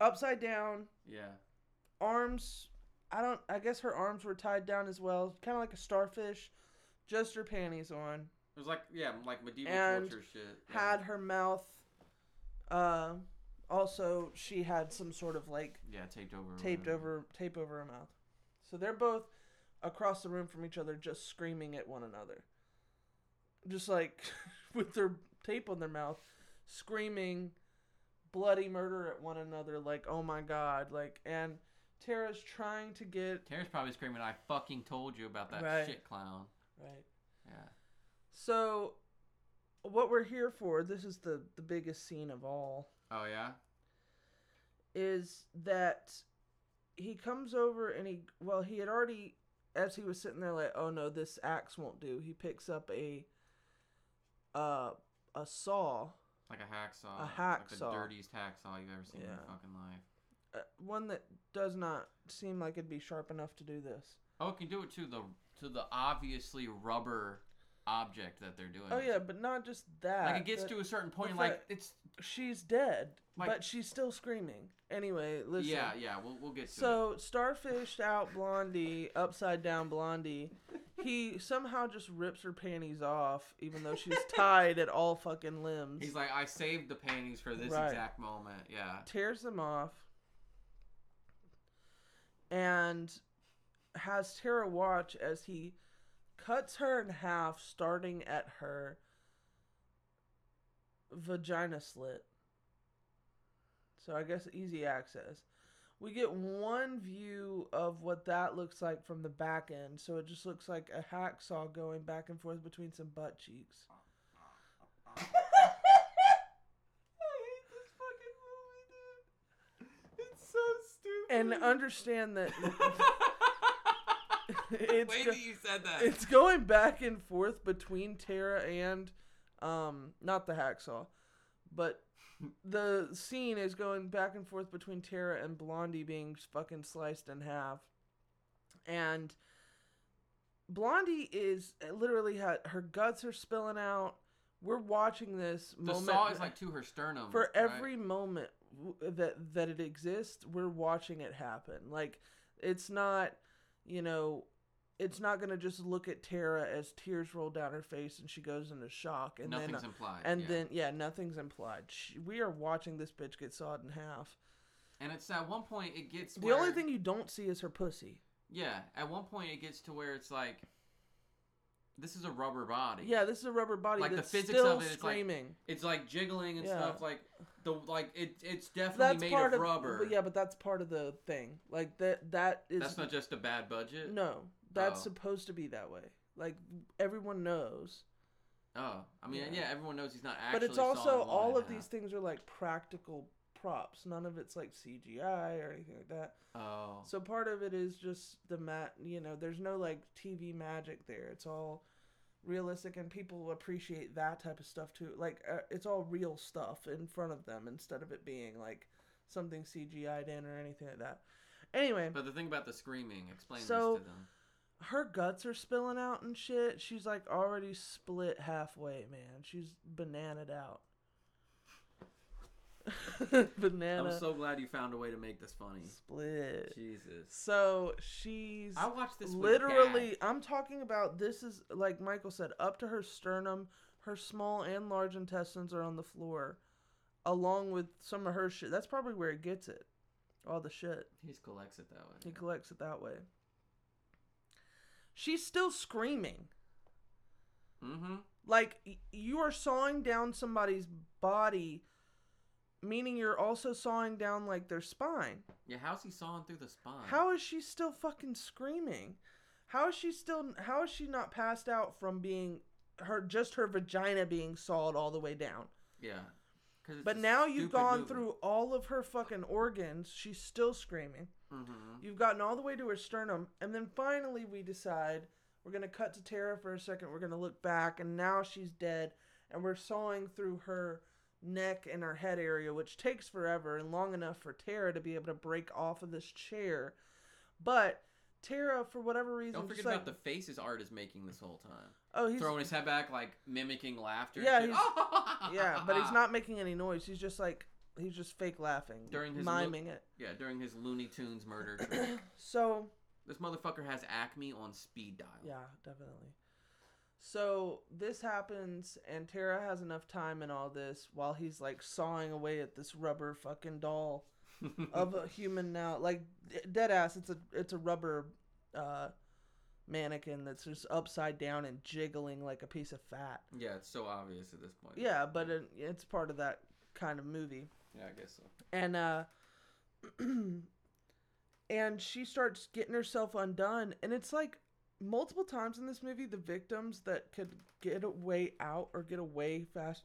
upside down, Yeah. arms. I don't. I guess her arms were tied down as well, kind of like a starfish. Just her panties on. It was like yeah, like medieval And torture shit. Yeah. Had her mouth, uh, also, she had some sort of like Yeah, taped over. taped over tape over her mouth. So they're both across the room from each other, just screaming at one another, just like with their tape on their mouth, screaming bloody murder at one another. Like, oh my god! Like, and Tara's trying to get Tara's probably screaming, "I fucking told you about that Right. shit clown." Right. Yeah. So, what we're here for, this is the the biggest scene of all, Oh yeah. is that he comes over and he well he had already as he was sitting there like oh no this axe won't do he picks up a uh a saw Like a hacksaw. A Like hacksaw. the dirtiest hacksaw you've ever seen in your fucking life. uh, one that does not seem like it'd be sharp enough to do this Oh, it can do it too the to the obviously rubber object that they're doing. oh yeah but not just that Like it gets to a certain point, like it's she's dead like- but she's still screaming anyway listen yeah, yeah. We'll we'll get to it. So starfished out Blondie, upside down Blondie, he somehow just rips her panties off, even though she's tied at all fucking limbs. He's like, I saved the panties for this Right. exact moment. Yeah. tears them off, and has Tara watch as he cuts her in half, starting at her vagina slit. So I guess easy access. We get one view of what that looks like from the back end, so it just looks like a hacksaw going back and forth between some butt cheeks. I hate this fucking movie, dude. It's so stupid. And understand that it's Wait go- you said that. it's going back and forth between Tara and um not the hacksaw, but the scene is going back and forth between Tara and Blondie being fucking sliced in half. And Blondie is literally had her guts are spilling out. We're watching this the moment saw is like to her sternum. for right? every moment that that it exists we're watching it happen like it's not you know it's not gonna just look at tara as tears roll down her face and she goes into shock and nothing's then implied. and yeah. then yeah nothing's implied she, we are watching this bitch get sawed in half and it's at one point it gets the where, only thing you don't see is her pussy Yeah, at one point it gets to where it's like this is a rubber body. yeah this is a rubber body Like, the physics of it, it's like- It's like jiggling and Yeah. stuff like the like it it's definitely that's made part of of rubber. but yeah but that's part of the thing like that that is That's not just a bad budget. no that's Oh. supposed to be that way. Like everyone knows. Oh, I mean, Yeah. yeah, everyone knows he's not actually. but it's also all of these things are like practical props. None of it's like cgi or anything like that. Oh, so part of it is just the mat you know there's no like tv magic there. It's all realistic and people appreciate that type of stuff too. Like uh, it's all real stuff in front of them instead of it being like something cgi'd in or anything like that. Anyway. But the thing about the screaming, explain So- this to them. Her guts are spilling out and shit. She's like already split halfway man. She's bananaed out. Banana I'm so glad you found a way to make this funny. split. Jesus, so she's I watched this literally i'm talking about this is like michael said up to her sternum. Her small and large intestines are on the floor along with some of her shit. That's probably where he gets it. All the shit. He collects it that way. he collects it that way she's still screaming Mm-hmm. like you are sawing down somebody's body meaning you're also sawing down like their spine Yeah, how's he sawing through the spine? How is she still fucking screaming? How is she still? How is she not passed out from being her just her vagina being sawed all the way down? Yeah. But now you've gone movie. through all of her fucking organs. She's still screaming. Mhm. You've gotten all the way to her sternum, and then finally we decide we're gonna cut to Tara for a second. We're gonna look back, and now she's dead, and we're sawing through her neck and her head area, which takes forever and long enough for Tara to be able to break off of this chair. But Tara, for whatever reason, Don't forget like, about the faces art is making this whole time. oh, he's Throwing his head back, like mimicking laughter. Yeah, yeah, but he's not making any noise. He's just like he's just fake laughing, During his miming it. Yeah, during his Looney Tunes murder trick. So this motherfucker has Acme on speed dial. Yeah, definitely. So this happens, and Tara has enough time in all this while he's like sawing away at this rubber fucking doll of a human now, like dead ass. It's a it's a rubber uh, mannequin that's just upside down and jiggling like a piece of fat. yeah, it's so obvious at this point. Yeah, but it, it's part of that kind of movie. Yeah, I guess so. and uh and she starts getting herself undone and it's like multiple times in this movie the victims that could get away out or get away fast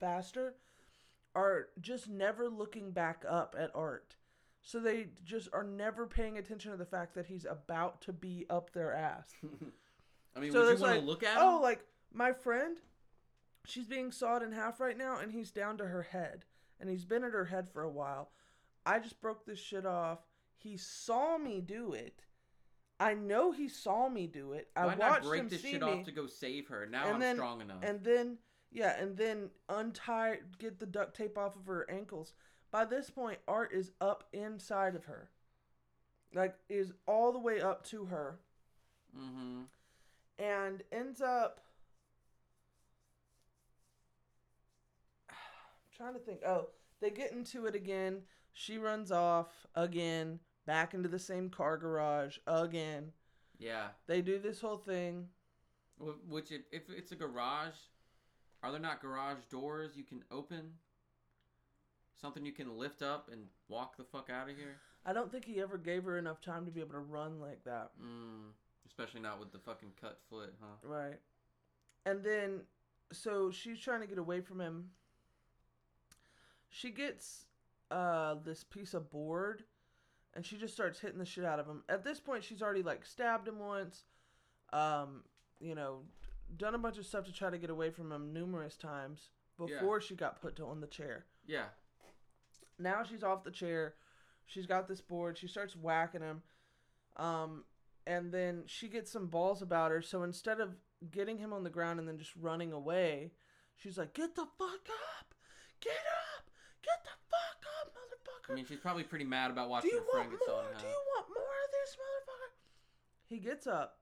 faster are just never looking back up at art so they just are never paying attention to the fact that he's about to be up their ass I mean, so would you want to look at oh him? like my friend she's being sawed in half right now and he's down to her head and he's been at her head for a while. I just broke this shit off. He saw me do it. I know he saw me do it. I Why not break him this see shit me. off to go save her? Now I'm then- strong enough. and then yeah and then untie get the duct tape off of her ankles. By this point art is up inside of her. Like is all the way up to her. Mm-hmm. and ends up trying to think. Oh, they get into it again. She runs off again, back into the same car garage again. Yeah. They do this whole thing. Which, if, if it's a garage, are there not garage doors you can open? Something you can lift up and walk the fuck out of here? I don't think he ever gave her enough time to be able to run like that. Mm. Especially not with the fucking cut foot, huh? Right. And then, so she's trying to get away from him. She gets uh this piece of board, and she just starts hitting the shit out of him. At this point, she's already like stabbed him once, um, you know, done a bunch of stuff to try to get away from him numerous times before she got put to, on the chair. Yeah. Now she's off the chair. She's got this board. She starts whacking him. Um, and then she gets some balls about her. So instead of getting him on the ground and then just running away, she's like, "Get the fuck up! Get up! Get the fuck up, motherfucker!" I mean, she's probably pretty mad about Do watching you her friend want get more? Do you want more of this, motherfucker? He gets up.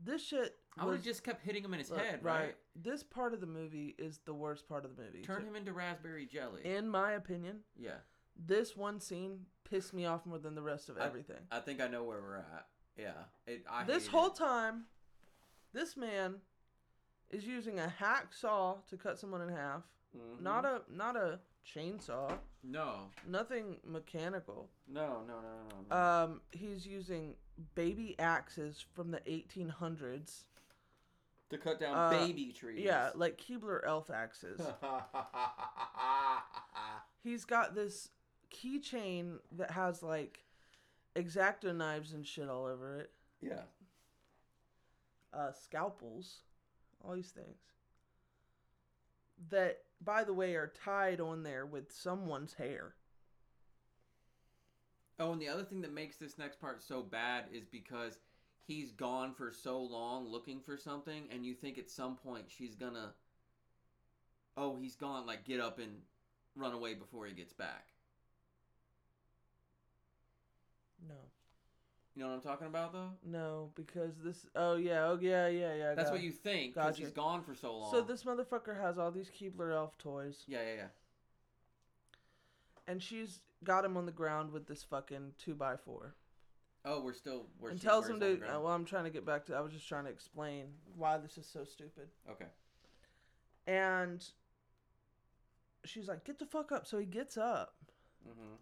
This shit. I would was- have just kept hitting him in his Look, head, right? This part of the movie is the worst part of the movie. Turn him into raspberry jelly. In my opinion, yeah. this one scene pissed me off more than the rest of everything. I think I know where we're at. Yeah. It, I this whole it. time, this man is using a hacksaw to cut someone in half. Mhm. Not a not a chainsaw. No. Nothing mechanical. No, no, no, no. no. Um, he's using baby axes from the 1800s. to cut down uh, baby trees. Yeah, like Keebler elf axes. he's got this keychain that has like exacto knives and shit all over it. yeah. uh, scalpels, all these things. That, by the way, are tied on there with someone's hair. Oh, and the other thing that makes this next part so bad is because he's gone for so long looking for something, and you think at some point she's gonna. Oh, he's gone. Like, get up and run away before he gets back. No, You know what I'm talking about, though? no, because this. Oh yeah, oh yeah, yeah, yeah. That's what you think because Gotcha. he's gone for so long. So this motherfucker has all these Keebler elf toys, Yeah, yeah, yeah. and she's got him on the ground with this fucking two by four. Oh, we're still. We're and still- tells him to. Uh, well, I'm trying to get back to. I was just trying to explain why this is so stupid. okay. And she's like, "Get the fuck up!" So he gets up. Mm-hmm.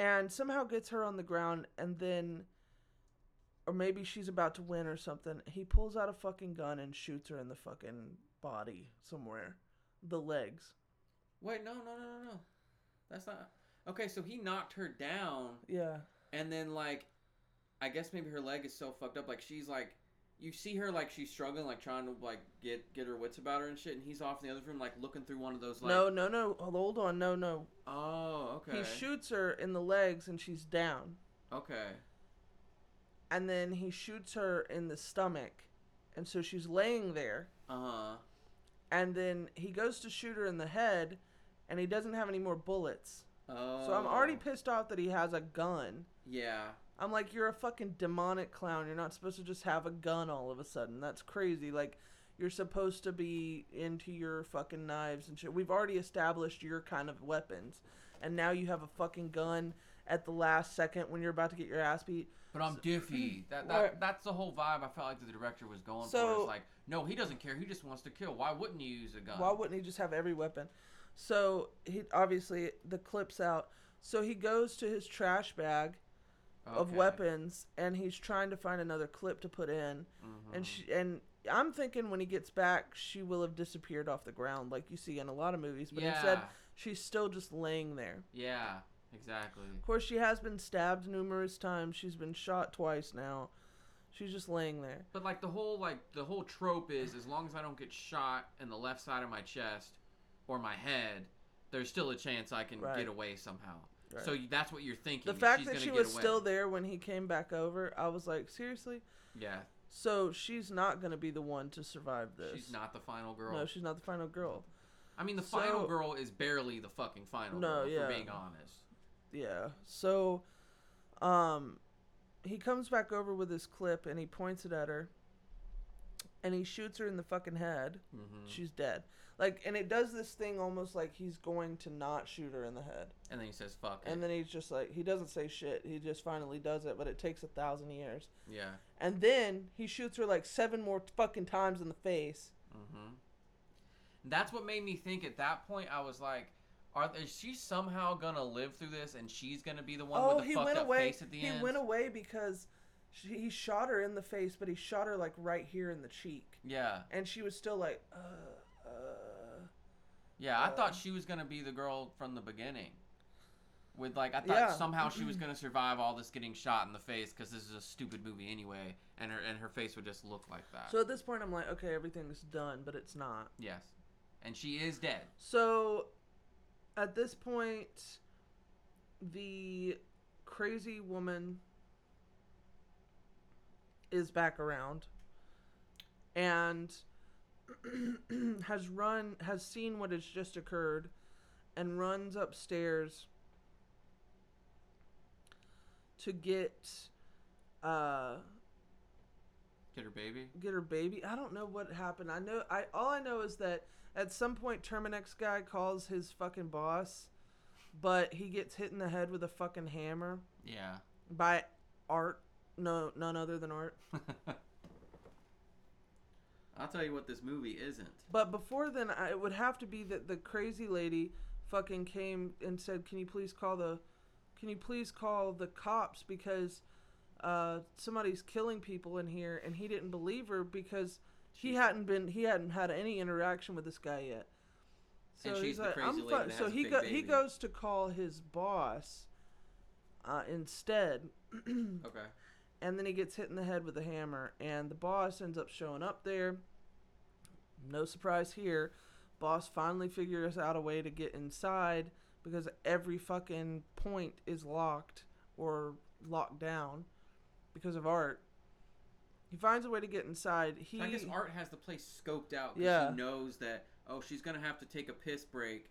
And somehow gets her on the ground and then or maybe she's about to win or something he pulls out a fucking gun and shoots her in the fucking body somewhere the legs Wait, no, no, no, no, no. That's not. Okay, so he knocked her down, yeah and then like, I guess maybe her leg is so fucked up. Like she's like, you see her like she's struggling, like trying to like get get her wits about her and shit, and he's off in the other room like looking through one of those like. no no no hold on no no Oh, okay. he shoots her in the legs and she's down Okay. and then he shoots her in the stomach and so she's laying there Uh huh. and then he goes to shoot her in the head and he doesn't have any more bullets Oh. so i'm already pissed off that he has a gun Yeah. I'm like, you're a fucking demonic clown. You're not supposed to just have a gun all of a sudden. That's crazy. Like, you're supposed to be into your fucking knives and shit. We've already established your kind of weapons, and now you have a fucking gun at the last second when you're about to get your ass beat. But I'm diffy. That, that that's the whole vibe I felt like the director was going for. So- It's like, no, he doesn't care. He just wants to kill. Why wouldn't you use a gun? Why wouldn't he just have every weapon? So he obviously the clips out. So he goes to his trash bag of weapons and he's trying to find another clip to put in. Mhm. And she and I'm thinking when he gets back, she will have disappeared off the ground like you see in a lot of movies. But yeah, instead, she's still just laying there. yeah, exactly. Of course, she has been stabbed numerous times. She's been shot twice now. She's just laying there. But like the whole like the whole trope is as long as I don't get shot in the left side of my chest or my head, there's still a chance I can Right. get away somehow. Right. So that's what you're thinking. The fact that she was away. still there when he came back over, I was like, seriously? Yeah, So she's not gonna be the one to survive this. she's not the final girl. No, she's not the final girl. I mean, the So- final girl is barely the fucking final No, girl, yeah. for being honest. Yeah. So, um, he comes back over with his clip and he points it at her, and he shoots her in the fucking head. hmm She's dead. Like, and it does this thing almost like he's going to not shoot her in the head, And then he says, "Fuck it." and then he's just like, he doesn't say shit. He just finally does it, but it takes a thousand years. yeah. And then he shoots her like seven more fucking times in the face. Mm-hmm. That's what made me think. At that point, I was like, "Are is she somehow gonna live through this, and she's gonna be the one oh, with the he fucked went up away. face at the he end?" He went away because she, he shot her in the face, but he shot her like right here in the cheek, Yeah, and she was still like, uh. Yeah. I thought um, she was gonna be the girl from the beginning. With like, I thought Yeah. somehow she was gonna survive all this getting shot in the face because this is a stupid movie anyway, and her and her face would just look like that. So at this point, I'm like, okay, everything's done, but it's not. yes, and she is dead. So at this point, the crazy woman is back around and has run has seen what has just occurred and runs upstairs to get uh Get her baby. get her baby. I don't know what happened. I know I all I know is that at some point Terminix guy calls his fucking boss, but he gets hit in the head with a fucking hammer Yeah. by Art. No, none other than Art. I'll tell you what this movie isn't. But before then, I, it would have to be that the crazy lady fucking came and said, "Can you please call the, can you please call the cops because, uh, somebody's killing people in here." And he didn't believe her because he hadn't been, he hadn't had any interaction with this guy yet. And she's he's the like, crazy "I'm lady fi-" that So he go, he goes to call his boss, uh, instead. Okay. and then he gets hit in the head with a hammer and the boss ends up showing up there no surprise here boss finally figures out a way to get inside because every fucking point is locked or locked down because of art he finds a way to get inside he I guess Art has the place scoped out because Yeah. he knows that oh she's gonna have to take a piss break.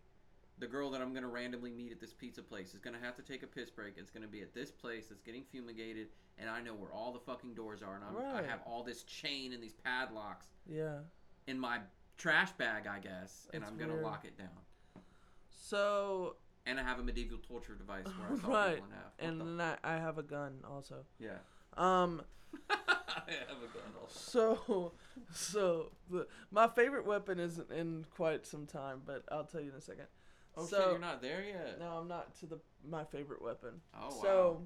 The girl that I'm gonna randomly meet at this pizza place is gonna have to take a piss break. It's gonna be at this place that's getting fumigated, and I know where all the fucking doors are, and I'm, I have all this chain and these padlocks yeah in my trash bag, I guess, and That's I'm gonna weird. lock it down. so And I have a medieval torture device where I saw right people in half. What and the- then I, I have a gun also yeah, um I have a gun also. So, so the, my favorite weapon isn't in quite some time, but I'll tell you in a second. Oh so, shit, you're not there yet. No, I'm not to the my favorite weapon. Oh wow. So,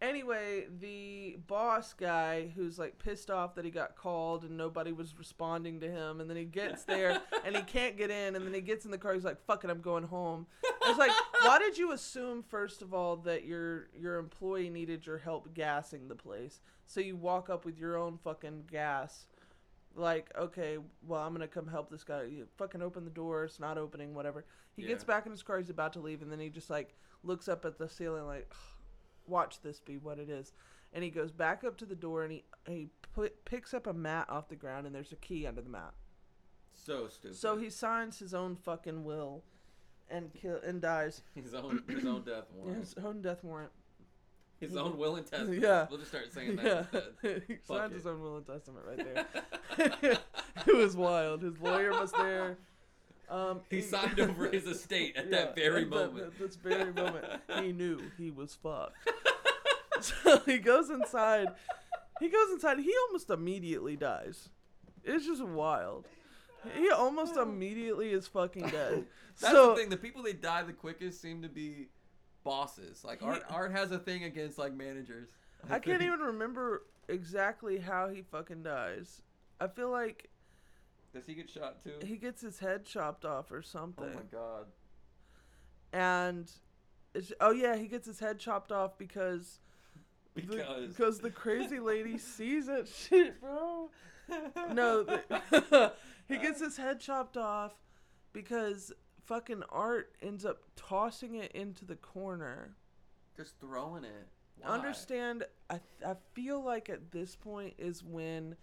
anyway, the boss guy who's like pissed off that he got called and nobody was responding to him, and then he gets there and he can't get in, and then he gets in the car. He's like, "Fuck it, I'm going home." It's like, why did you assume first of all that your your employee needed your help gassing the place? So you walk up with your own fucking gas. Like, okay, well, I'm gonna come help this guy. You fucking open the door. It's not opening. Whatever. He gets back in his car. He's about to leave, and then he just like looks up at the ceiling, like, watch this be what it is. And he goes back up to the door, and he he put, picks up a mat off the ground, and there's a key under the mat. so stupid. So he signs his own fucking will, and kill and dies. His own his own death warrant. His own death warrant. His own will and testament. Yeah. We'll just start saying that Yeah, instead. he Fuck signed it. his own will and testament right there. it was wild. His lawyer was there. Um, He signed over his estate at Yeah, that very at moment. At this very moment, he knew he was fucked. so he goes inside. He goes inside. He almost immediately dies. It's just wild. He almost immediately is fucking dead. That's so the thing. The people that die the quickest seem to be bosses. Like He- Art, Art has a thing against like managers. I can't even remember exactly how he fucking dies. I feel like Does he get shot too? he gets his head chopped off or something. oh my god. and it's, oh yeah, he gets his head chopped off because the, Because because the crazy lady sees that shit, bro. No, the, he gets his head chopped off because fucking Art ends up tossing it into the corner. just throwing it. Why? Understand? I I feel like at this point is when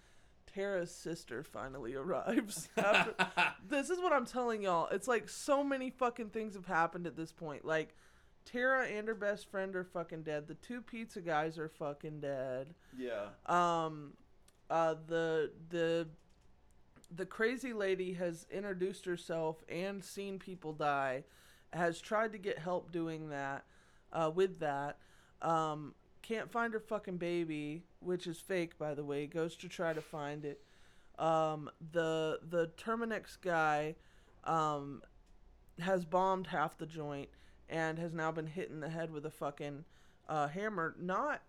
Tara's sister finally arrives. After, this is what I'm telling y'all. It's like so many fucking things have happened at this point. Like Tara and her best friend are fucking dead. The two pizza guys are fucking dead. yeah. Um uh the the the crazy lady has introduced herself and seen people die. Has tried to get help doing that uh with that. Um can't find her fucking baby, which is fake by the way. Goes to try to find it. Um the the Terminix guy um has bombed half the joint and has now been hit in the head with a fucking uh, hammer. Not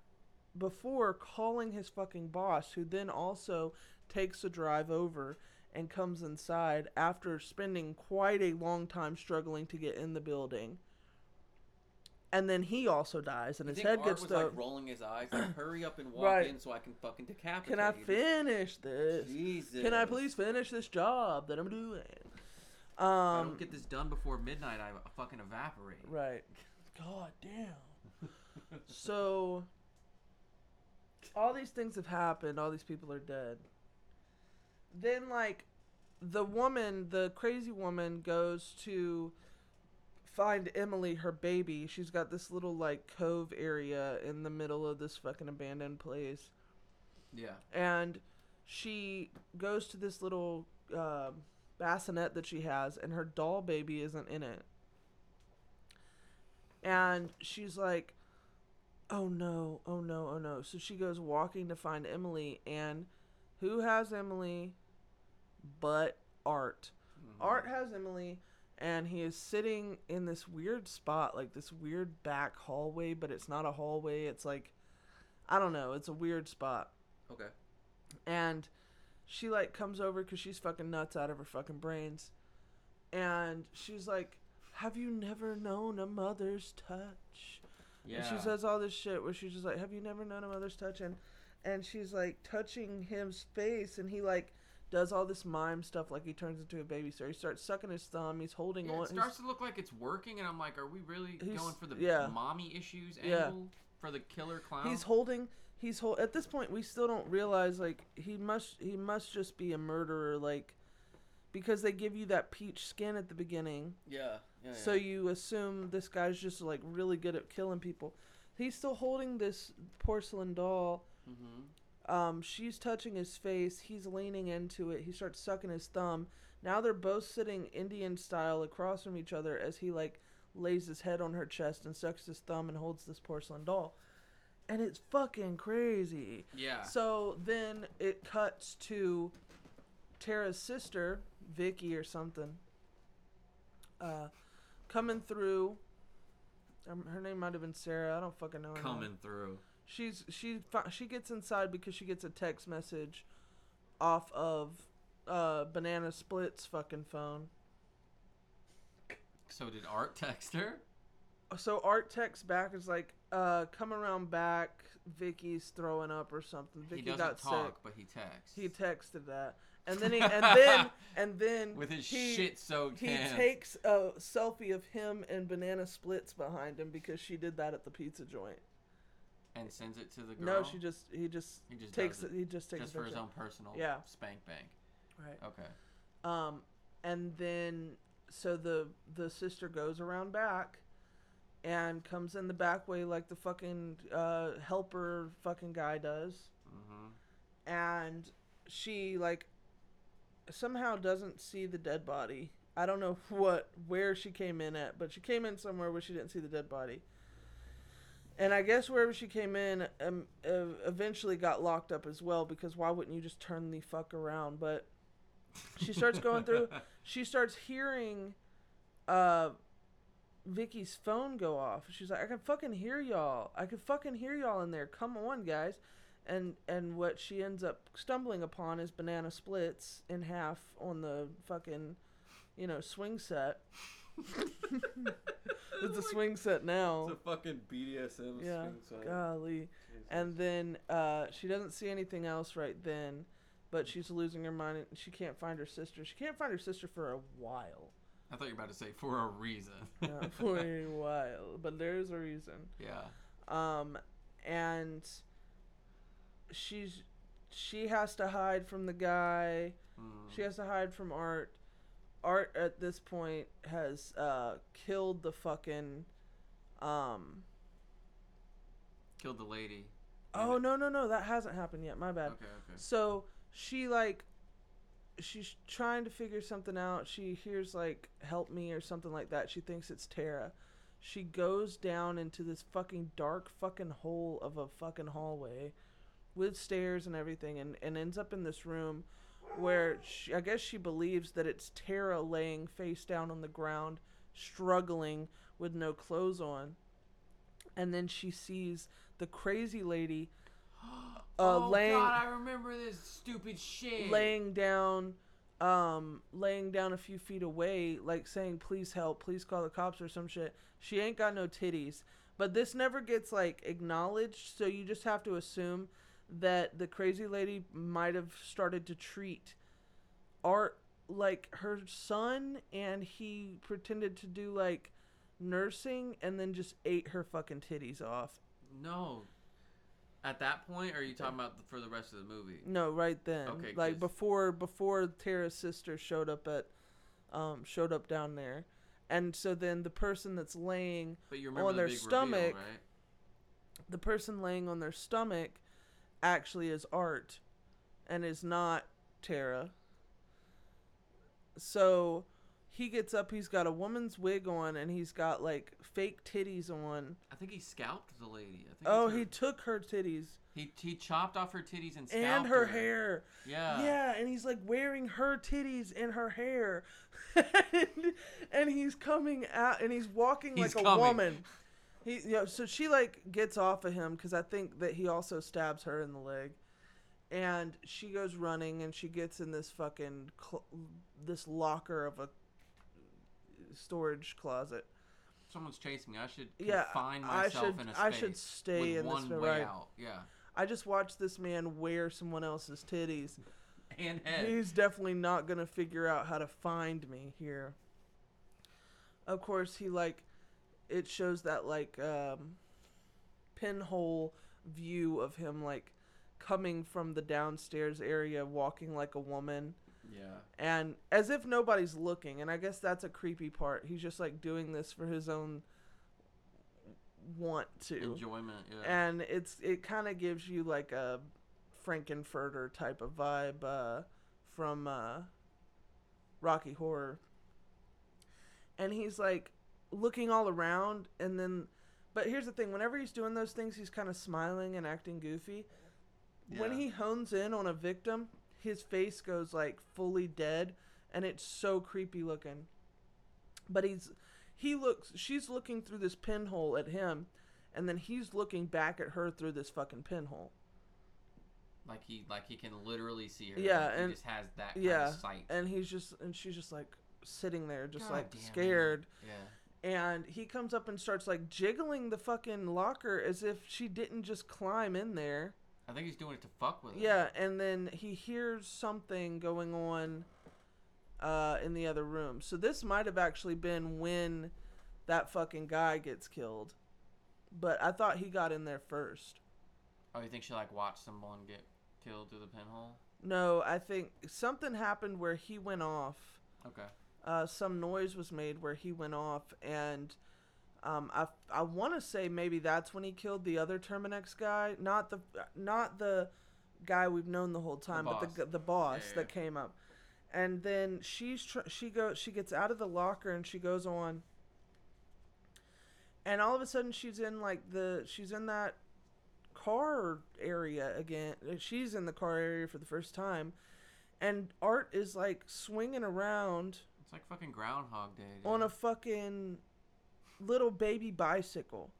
before calling his fucking boss, who then also takes a drive over and comes inside after spending quite a long time struggling to get in the building. And then he also dies, and You his head Art gets was the. like rolling his eyes, like hurry up and walk Right. in so I can fucking decapitate. Can I you." finish this? Jesus. Can I please finish this job that I'm doing? If I Um, don't get this done before midnight, I fucking evaporate. Right. God damn. so all these things have happened, all these people are dead. Then like the woman, the crazy woman goes to find Emily her baby. She's got this little like cove area in the middle of this fucking abandoned place. Yeah. And she goes to this little uh, bassinet that she has, and her doll baby isn't in it. And she's like, oh no, oh no, oh no. So she goes walking to find Emily, and who has Emily but Art? Mhm. Art has Emily, and he is sitting in this weird spot, like this weird back hallway, but it's not a hallway. It's like, I don't know, it's a weird spot Okay. and she like comes over because she's fucking nuts out of her fucking brains and she's like have you never known a mother's touch Yeah. and she says all this shit where she's just like have you never known a mother's touch and and she's like touching him's face and he like does all this mime stuff like he turns into a baby so he starts sucking his thumb he's holding Yeah, on it starts to look like it's working, and I'm like, are we really going for the yeah. mommy issues Yeah. angle for the killer clown? he's holding he's hold at this point we still don't realize like he must he must just be a murderer like because they give you that peach skin at the beginning yeah. Yeah. so yeah. you assume this guy's just like really good at killing people he's still holding this porcelain doll Mhm. Um she's touching his face he's leaning into it he starts sucking his thumb now they're both sitting indian style across from each other as he like lays his head on her chest and sucks his thumb and holds this porcelain doll and it's fucking crazy Yeah. so then it cuts to Tara's sister, Vicky or something, uh, coming through. Um, her name might have been Sarah. I don't fucking know. Her name. Coming through. She's she she gets inside because she gets a text message off of uh, Banana Split's fucking phone. So did Art text her? So Art texts back is like, uh, "Come around back. Vicky's throwing up or something. Vicky he doesn't got talk, sick." but he texts. He texted that, and then he and then and then with his he, shit soaked He hands. takes a selfie of him and banana splits behind him because she did that at the pizza joint. And sends it to the girl. No, she just he just He just takes it. He just takes just for his own personal Yeah. spank bank. Right. Okay. Um, and then so the the sister goes around back and comes in the back way like the fucking uh, helper fucking guy does Mm-hmm. and she like somehow doesn't see the dead body. I don't know what where she came in at, but she came in somewhere where she didn't see the dead body. And I guess wherever she came in, um, uh, eventually got locked up as well because why wouldn't you just turn the fuck around? But she starts going through. She starts hearing, uh, Vicky's phone go off. She's like, I can fucking hear y'all. I can fucking hear y'all in there. Come on, guys and and what she ends up stumbling upon is banana splits in half on the fucking you know swing set it's a swing set now It's a fucking BDSM yeah swing set. golly Jesus. and then uh, she doesn't see anything else right then but she's losing her mind and she can't find her sister she can't find her sister for a while I thought you were about to say for a reason. yeah, for a while but there's a reason yeah. um and she's she has to hide from the guy Mm. she has to hide from art art at this point has uh killed the fucking um Killed the lady. oh no no no that hasn't happened yet. My bad. Okay, okay. so she like she's trying to figure something out. She hears like help me or something like that. She thinks it's tara. She goes down into this fucking dark fucking hole of a fucking hallway with stairs and everything and, and ends up in this room where she, i guess she believes that it's tara laying face down on the ground struggling with no clothes on. And then she sees the crazy lady uh, oh laying God, I remember this stupid shit. laying down um laying down a few feet away like saying please help please call the cops or some shit. She ain't got no titties. But this never gets like acknowledged so you just have to assume that the crazy lady might have started to treat art like her son and he pretended to do like nursing and then just ate her fucking titties off No. At that point, or are you talking about for the rest of the movie? No, right then. Okay, like 'cause- before before Tara's sister showed up at um showed up down there. And so then the person that's laying But you remember On the their big stomach, reveal, right? the person laying on their stomach actually is Art and is not Tara. So he gets up, he's got a woman's wig on and he's got like fake titties on. I think he scalped the lady. I think Oh, he took her titties he he chopped off her titties and scalped and her hair. Yeah. Yeah, and he's like wearing her titties in her hair, and, and he's coming out, and he's walking He's like a coming. woman. He, you know, so she like gets off of him because I think that he also stabs her in the leg, and she goes running, and she gets in this fucking cl- this locker of a storage closet. Someone's chasing me. I should Yeah, I myself should in a space I should stay in one this way right. out. Yeah. I just watched this man wear someone else's titties. And head. He's definitely not gonna figure out how to find me here. Of course, he like it shows that like um, pinhole view of him like coming from the downstairs area, walking like a woman, yeah. and as if nobody's looking. And I guess that's a creepy part. He's just like doing this for his own want to Enjoyment. Yeah. and it's it kind of gives you like a Frank-N-Furter type of vibe uh, from uh, Rocky Horror. And he's like looking all around, and then, but here's the thing: whenever he's doing those things, he's kind of smiling and acting goofy. When he hones in on a victim, his face goes like fully dead, and it's so creepy looking. But he's he looks she's looking through this pinhole at him and then he's looking back at her through this fucking pinhole. like he like he can literally see her. Yeah, He and- just has that kind Yeah. of sight. And he's just and she's just like sitting there just God like damn it. scared Yeah. And he comes up and starts like jiggling the fucking locker as if she didn't just climb in there. I think he's doing it to fuck with her. Yeah, and then he hears something going on uh, in the other room. So this might have actually been when that fucking guy gets killed. But I thought he got in there first. Oh, you think she like watched someone get killed through the pinhole? No, I think something happened where he went off. Okay. Uh, some noise was made where he went off, and um, I I want to say maybe that's when he killed the other Terminix guy, not the not the guy we've known the whole time, but the boss. the boss Yeah, yeah, that came up. And then she's tr- she goes she gets out of the locker and she goes on. And all of a sudden she's in like the she's in that car area again. Uh, She's in the car area for the first time. And Art is like swinging around It's like fucking Groundhog Day. Dude. on a fucking little baby bicycle.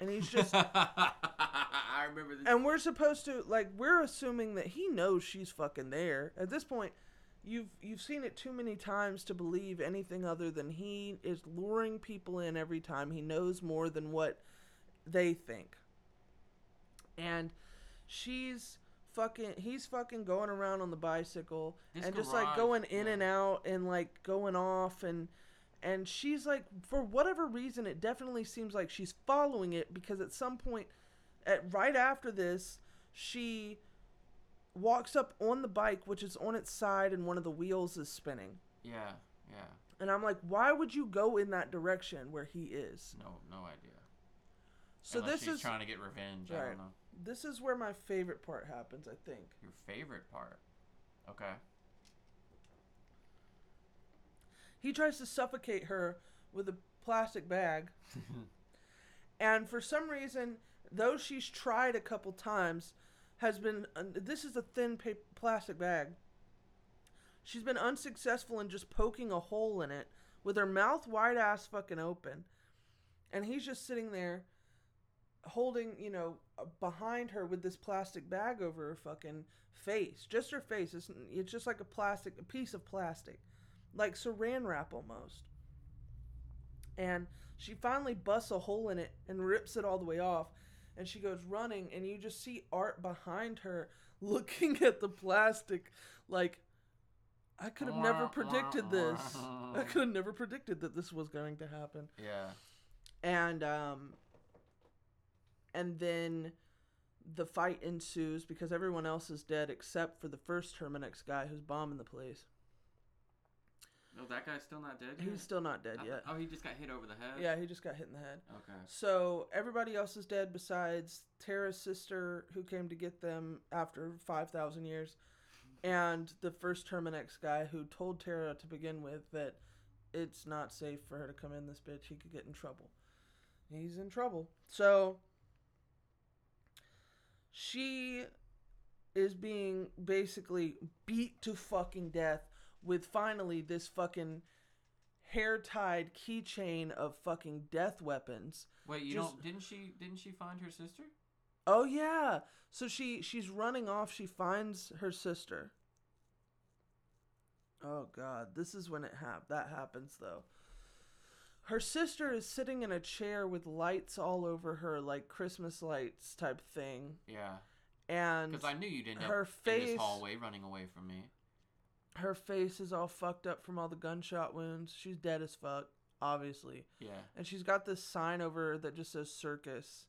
And he's just I remember this. and we're supposed to like we're assuming that he knows she's fucking there. At this point, you've you've seen it too many times to believe anything other than he is luring people in every time. He knows more than what they think. And she's fucking he's fucking going around on the bicycle This and just like going in yeah. and out and like going off and and she's like for whatever reason it definitely seems like she's following it because at some point at right after this she walks up on the bike which is on its side and one of the wheels is spinning yeah, yeah. and i'm like why would you go in that direction where he is No, no idea. So Unless this is trying to get revenge. I Right. don't know. this is where my favorite part happens i think Your favorite part. Okay. he tries to suffocate her with a plastic bag and for some reason though she's tried a couple times has been uh, this is a thin pa- plastic bag she's been unsuccessful in just poking a hole in it with her mouth wide ass fucking open and he's just sitting there holding you know behind her with this plastic bag over her fucking face. Just her face. It's, it's just like a plastic a piece of plastic. Like saran wrap almost. And she finally busts a hole in it and rips it all the way off. And she goes running and you just see art behind her looking at the plastic like i could have never predicted this. i could have never predicted that this was going to happen. Yeah. and um and then the fight ensues because everyone else is dead except for the first terminix guy who's bombing the place No, that guy's still not dead. he's still not dead I- yet Oh, he just got hit over the head. yeah he just got hit in the head Okay. So everybody else is dead besides Tara's sister, who came to get them after five thousand years, and the first Terminix guy who told Tara to begin with that it's not safe for her to come in this bitch. He could get in trouble. He's in trouble. So she is being basically beat to fucking death with finally this fucking hair tied keychain of fucking death weapons. Wait, you Just- don't? Didn't she? Didn't she find her sister? Oh yeah. So she she's running off. She finds her sister. Oh god, this is when it hap- that happens though. Her sister is sitting in a chair with lights all over her, like Christmas lights type thing, Yeah. and Because I knew you'd end up her in face- this hallway running away from me. her face is all fucked up from all the gunshot wounds. She's dead as fuck, obviously. Yeah. And she's got this sign over her that just says circus.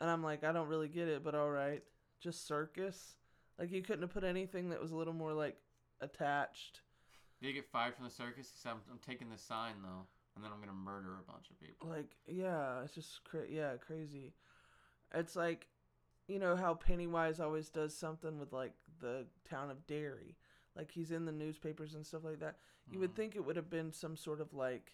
And I'm like, I don't really get it, but all right. Just circus? Like, you couldn't have put anything that was a little more, like, attached. Did you get fired from the circus? I'm, I'm taking this sign though, and then I'm gonna murder a bunch of people. Like, yeah, it's just, cra- yeah, crazy. It's like, you know how Pennywise always does something with, like, the town of Derry? Like, he's in the newspapers and stuff like that. You would Mhm. think it would have been some sort of, like,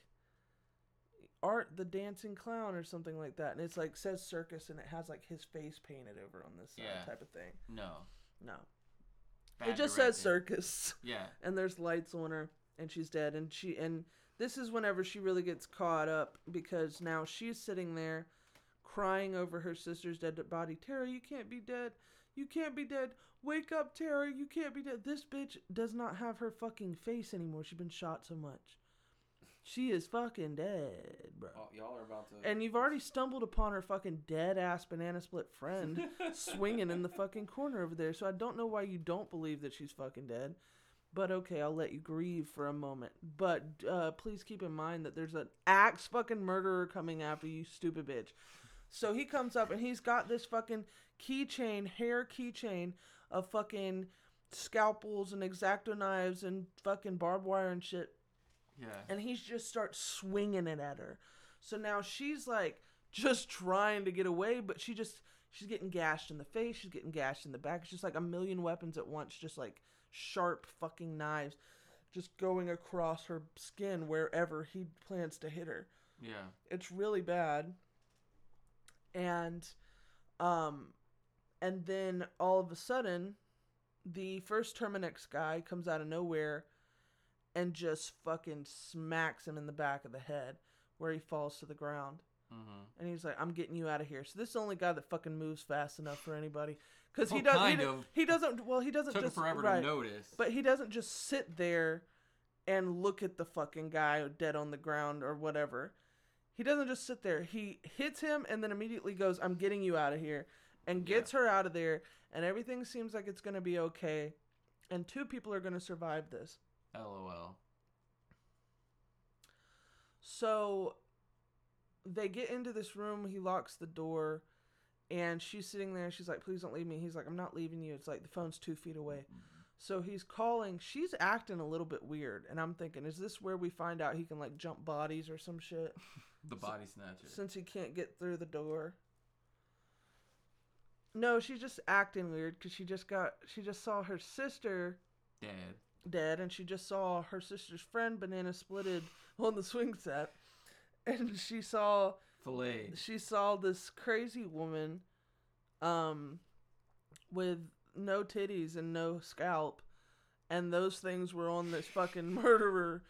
art the dancing clown or something like that and it's like says circus and it has like his face painted over on this side Yeah. type of thing No. no it just says circus. Yeah. and there's lights on her and she's dead and she and this is whenever she really gets caught up because now she's sitting there crying over her sister's dead body. Tara you can't be dead. You can't be dead. Wake up tara. You can't be dead. This bitch does not have her fucking face anymore. She's been shot so much she is fucking dead bro Oh, y'all are about to. and you've already stumbled upon her fucking dead ass banana split friend swinging in the fucking corner over there. So I don't know why you don't believe that she's fucking dead. But okay, I'll let you grieve for a moment. But uh, please keep in mind that there's an axe fucking murderer coming after you, stupid bitch. So he comes up and he's got this fucking keychain, hair keychain of fucking scalpels and exacto knives and fucking barbed wire and shit Yeah. and he just starts swinging it at her. So now she's like just trying to get away, but she just she's getting gashed in the face, she's getting gashed in the back. It's just like a million weapons at once, just like sharp fucking knives, just going across her skin wherever he plans to hit her. Yeah. It's really bad. And um and then all of a sudden the first Terminix guy comes out of nowhere and just fucking smacks him in the back of the head where he falls to the ground. Mm-hmm. And he's like, "I'm getting you out of here." So this is the only guy that fucking moves fast enough for anybody, because he Well. He, kind do- of. he doesn't. Well, he doesn't Took him just forever right, to notice. but he doesn't just sit there and look at the fucking guy dead on the ground or whatever. He doesn't just sit there. He hits him and then immediately goes, "I'm getting you out of here," and Yeah. gets her out of there. And everything seems like it's gonna be okay. And two people are gonna survive this. LOL. So they get into this room. He locks the door, and she's sitting there. She's like, "Please don't leave me." He's like, "I'm not leaving you." It's like the phone's two feet away. Mm-hmm. So he's calling. She's acting a little bit weird, and I'm thinking, is this where we find out he can like jump bodies or some shit? The body snatcher. Since he can't get through the door. No, she's just acting weird because she just got she just saw her sister Dead. Dead, and she just saw her sister's friend banana splitted on the swing set, and she saw Filet. she saw this crazy woman, um, with no titties and no scalp, and those things were on this fucking murderer.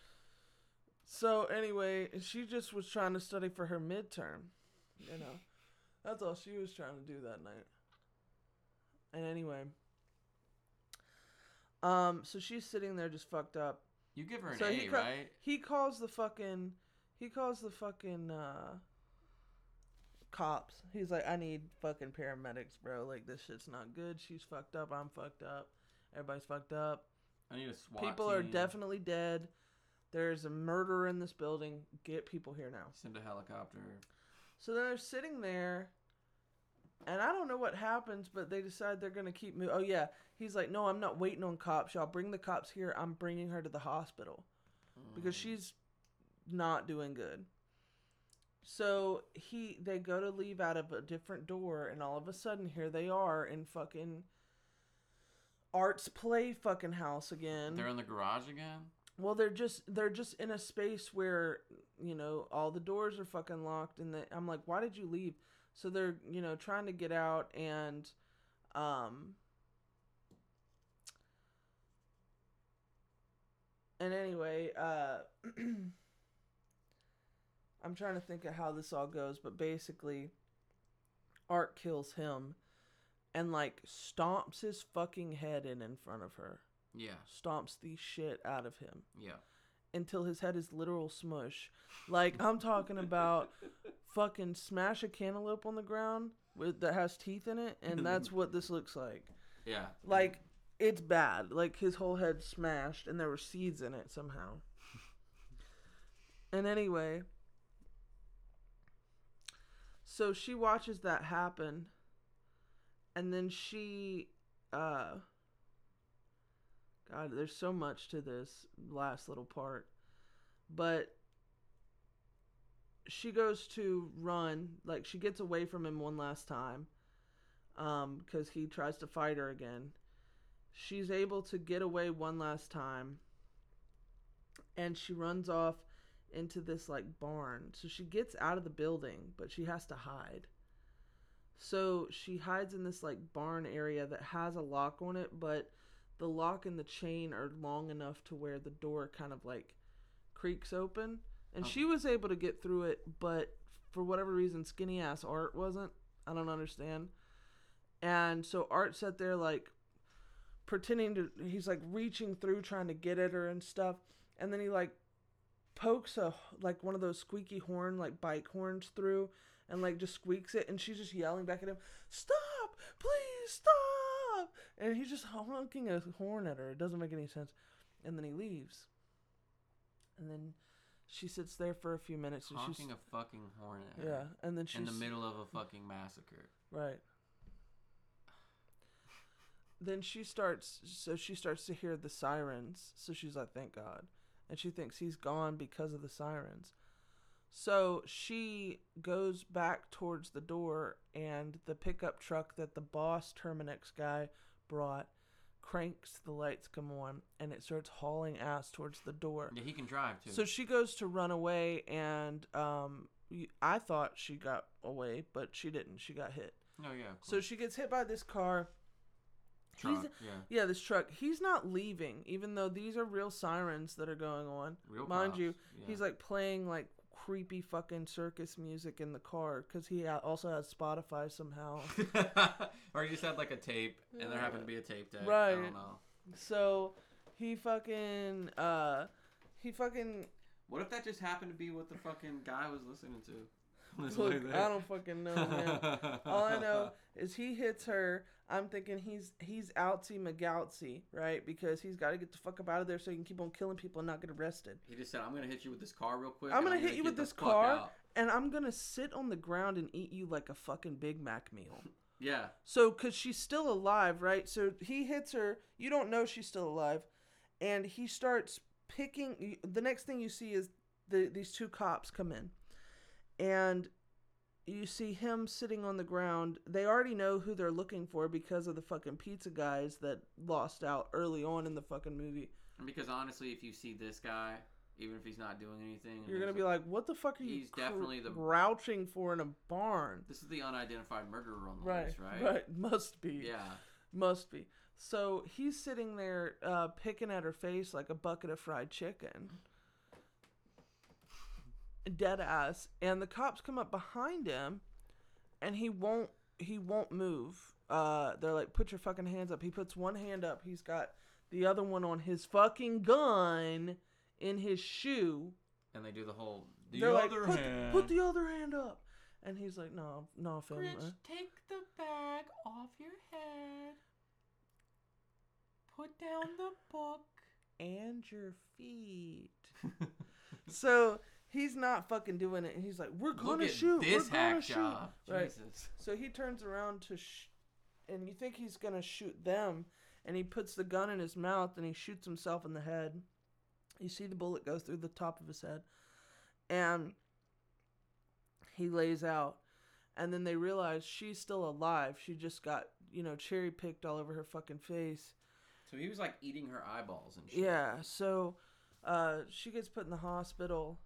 So anyway, she just was trying to study for her midterm, you know. That's all she was trying to do that night. And anyway, um, so she's sitting there just fucked up. You give her an So A, he ca- right? He calls the fucking he calls the fucking uh cops. He's like, I need fucking paramedics, bro. Like this shit's not good. She's fucked up. I'm fucked up. Everybody's fucked up. I need a SWAT people are definitely dead. There's a murderer in this building. Get people here now. Send a helicopter. So then they're sitting there, and I don't know what happens, but they decide they're gonna keep moving. Oh yeah, he's like, no, I'm not waiting on cops. Y'all bring the cops here. I'm bringing her to the hospital because Mm. she's not doing good. So he they go to leave out of a different door and all of a sudden here they are in fucking Art's play fucking house again. They're in the garage again. well, they're just they're just in a space where, you know, all the doors are fucking locked and they, I'm like, "Why did you leave?" So they're, you know, trying to get out and um and anyway, uh I'm trying to think of how this all goes, but basically Art kills him and like stomps his fucking head in in front of her. Yeah. Stomps the shit out of him Yeah. Until his head is literal smush. Like I'm talking about fucking smash a cantaloupe on the ground with that has teeth in it and that's what this looks like. Yeah. Like it's bad. Like his whole head smashed and there were seeds in it somehow. and anyway, so she watches that happen and then she uh God, there's so much to this last little part. But she goes to run, like she gets away from him one last time. Um, because he tries to fight her again. She's able to get away one last time. And she runs off into this like barn. So she gets out of the building, but she has to hide. So she hides in this like barn area that has a lock on it, but the lock and the chain are long enough to where the door kind of like creaks open. And she was able to get through it, but for whatever reason, skinny ass Art wasn't. I don't understand. And so Art sat there like pretending to, he's like reaching through trying to get at her and stuff. And then he like pokes a, like one of those squeaky horn, like bike horns through and like just squeaks it. And she's just yelling back at him, Stop! Please stop! And he's just honking a horn at her. It doesn't make any sense. And then he leaves. And then she sits there for a few minutes and Honking she's a fucking horn at her. yeah, and then she's In the middle of a fucking massacre. right. Then she starts, so she starts to hear the sirens. So she's like, "Thank God," and she thinks he's gone because of the sirens. So she goes back towards the door, and the pickup truck that the boss Terminix guy brought cranks, the lights come on, and it starts hauling ass towards the door. Yeah, he can drive too. So she goes to run away, and um, I thought she got away, but she didn't. She got hit. oh yeah. So she gets hit by this car. Truck, he's- yeah. Yeah, this truck. He's not leaving, even though these are real sirens that are going on. Real Mind cops, you, yeah. he's like playing like creepy fucking circus music in the car because he also has Spotify somehow. or he just had like a tape, and there happened to be a tape deck. I Right. don't know. so he fucking uh he fucking What if that just happened to be what the fucking guy was listening to? On his way look. there? I don't fucking know, man. All I know is he hits her. I'm thinking he's he's outsy McGoutsy, right? Because he's got to get the fuck up out of there so he can keep on killing people and not get arrested. He just said, "I'm gonna hit you with this car real quick." I'm and gonna hit you with this car. out." And I'm gonna sit on the ground and eat you like a fucking Big Mac meal. Yeah. So, cause she's still alive, right? So he hits her. You don't know she's still alive, and he starts picking. The next thing you see is the these two cops come in, and you see him sitting on the ground. They already know who they're looking for because of the fucking pizza guys that lost out early on in the fucking movie. And because honestly, if you see this guy, even if he's not doing anything, You're gonna be like, "What the fuck are you He's definitely the- crouching for in a barn?" "This is the unidentified murderer on the Right, list, right?" right, must be. Yeah. Must be. So he's sitting there uh, picking at her face like a bucket of fried chicken. Dead ass. And the cops come up behind him and he won't he won't move. Uh, they're like, put your fucking hands up. He puts one hand up. He's got the other one on his fucking gun in his shoe. And they do the whole the they're like, other put, hand. put the other hand up. And he's like, no, no, film. Grinch, uh, take the bag off your head. Put down the book. and your feet. so he's not fucking doing it, and he's like, "We're gonna shoot. this We're gonna hack shoot." job. Right. Jesus. So he turns around to, sh- and you think he's gonna shoot them, and he puts the gun in his mouth and he shoots himself in the head. You see the bullet go through the top of his head, and he lays out. And then they realize she's still alive. She just got, you know, cherry picked all over her fucking face. So he was like eating her eyeballs and shit. Yeah, so uh, she gets put in the hospital.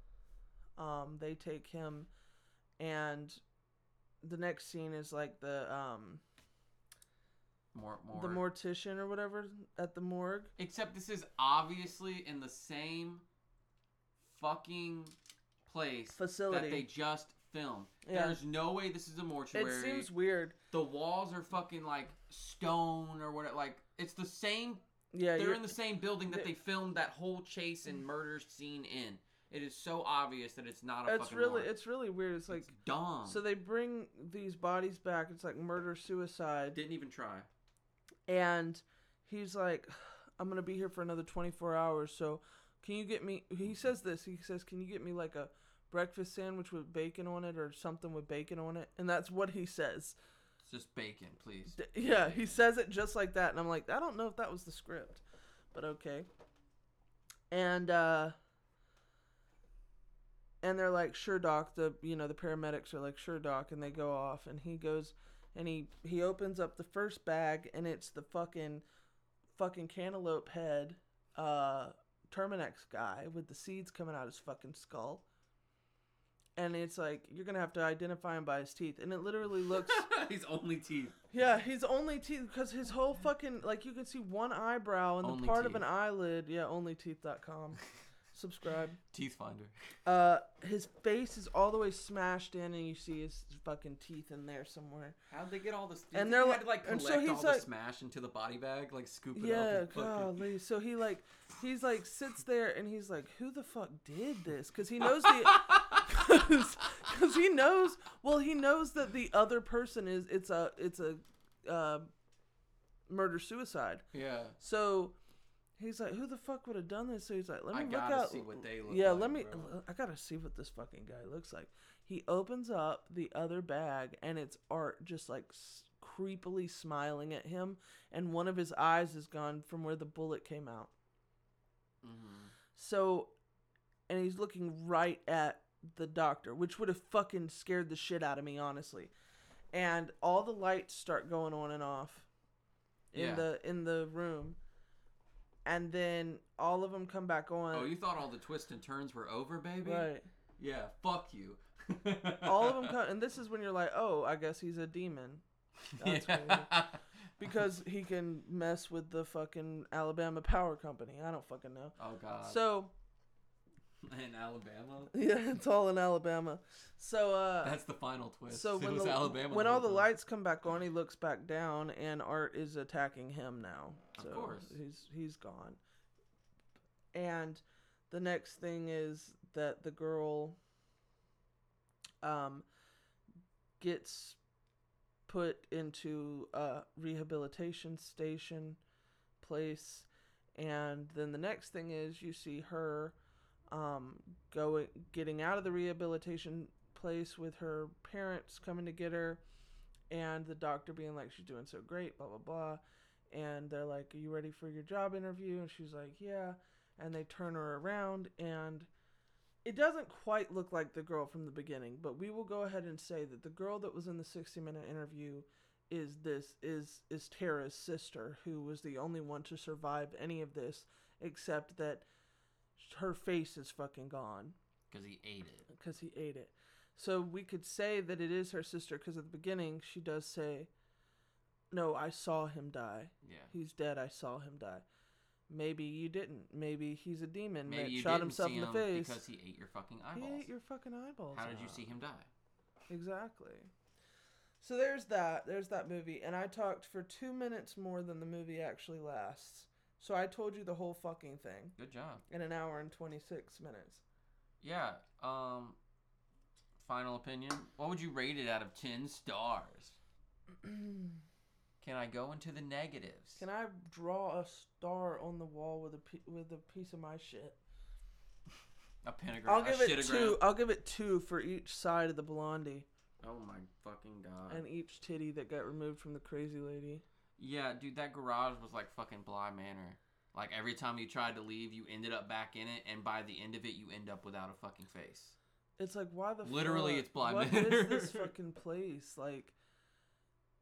Um, they take him, and the next scene is like the um, More, more. the mortician or whatever at the morgue. Except this is obviously in the same fucking place Facility. that they just filmed. Yeah. There's no way this is a mortuary. It seems weird. the walls are fucking like stone or what like it's the same Yeah, they're in the same building that they filmed that whole chase and murder scene in. It is so obvious that it's not a it's fucking really it's really weird. It's like It's dumb. so they bring these bodies back. It's like murder suicide. didn't even try. and he's like i'm gonna be here for another 24 hours so can you get me he says this he says can you get me like a breakfast sandwich with bacon on it or something with bacon on it and that's what he says It's just bacon, please. D- yeah he says it just like that and i'm like i don't know if that was the script but okay and uh and they're like sure doc the you know the paramedics are like sure doc and they go off and he goes and he he opens up the first bag and it's the fucking fucking cantaloupe head uh terminix guy with the seeds coming out his fucking skull and it's like you're gonna have to identify him by his teeth and it literally looks His only teeth. yeah, his only teeth because his whole fucking like you can see one eyebrow and the Only part of an eyelid. Yeah, onlyteeth.com. Subscribe. Teeth finder. Uh, his face is all the way smashed in, and you see his fucking teeth in there somewhere. How'd they get all this? And And they're like- like and collect so he's all like- the smash into the body bag, like scoop it Yeah, up. Fucking... golly. So he like, he's like sits there and he's like, who the fuck did this? Because he knows the, because he knows. Well, he knows that the other person is it's a it's a, uh, murder suicide. yeah. So he's like, "Who the fuck would have done this?" So he's like, "Let me I look gotta out." see what they look yeah, like, let me. bro. I gotta see what this fucking guy looks like. He opens up the other bag, and it's Art just like s- creepily smiling at him, and one of his eyes is gone from where the bullet came out. Mhm. So, and he's looking right at the doctor, which would have fucking scared the shit out of me, honestly. And all the lights start going on and off in Yeah. the in the room, and then all of them come back on. Oh, you thought all the twists and turns were over, baby? right. Yeah, fuck you. All of them come, and this is when you're like, oh, I guess he's a demon. That's yeah. because he can mess with the fucking Alabama Power Company. I don't fucking know. Oh god. So in Alabama. yeah, it's all in Alabama. So uh, That's the final twist. so it when was the, Alabama. when all the time. lights come back on, he looks back down, and Art is attacking him now. Of So course. he's he's gone. And the next thing is that the girl um gets put into a rehabilitation station place and then the next thing is you see her um going getting out of the rehabilitation place with her parents coming to get her and the doctor being like she's doing so great blah blah blah. And they're like are you ready for your job interview? And she's like yeah. And they turn her around and it doesn't quite look like the girl from the beginning but we will go ahead and say that the girl that was in the 60 minute interview is this is is Tara's sister who was the only one to survive any of this except that her face is fucking gone because he ate it. because he ate it. So we could say that it is her sister because at the beginning she does say, "No, I saw him die. Yeah. He's dead. I saw him die." Maybe you didn't. Maybe he's a demon Maybe that shot himself in the him face. because he ate your fucking eyeballs. he ate your fucking eyeballs. How did you see him die? Exactly. So there's that. There's that movie, and I talked for two minutes more than the movie actually lasts. So I told you the whole fucking thing Good job. in an hour and twenty six minutes. Yeah. Um. Final opinion. What would you rate it out of ten stars? Can I go into the negatives? Can I draw a star on the wall with a with a piece of my shit? a pentagram. I'll give it two. I'll give it two for each side of the blondie Oh my fucking god. and each titty that got removed from the crazy lady. Yeah, dude, that garage was like fucking Bly Manor. Like every time you tried to leave, you ended up back in it, and by the end of it, you end up without a fucking face. It's like why the Literally, fuck? it's Bly What Manor. is this fucking place? Like,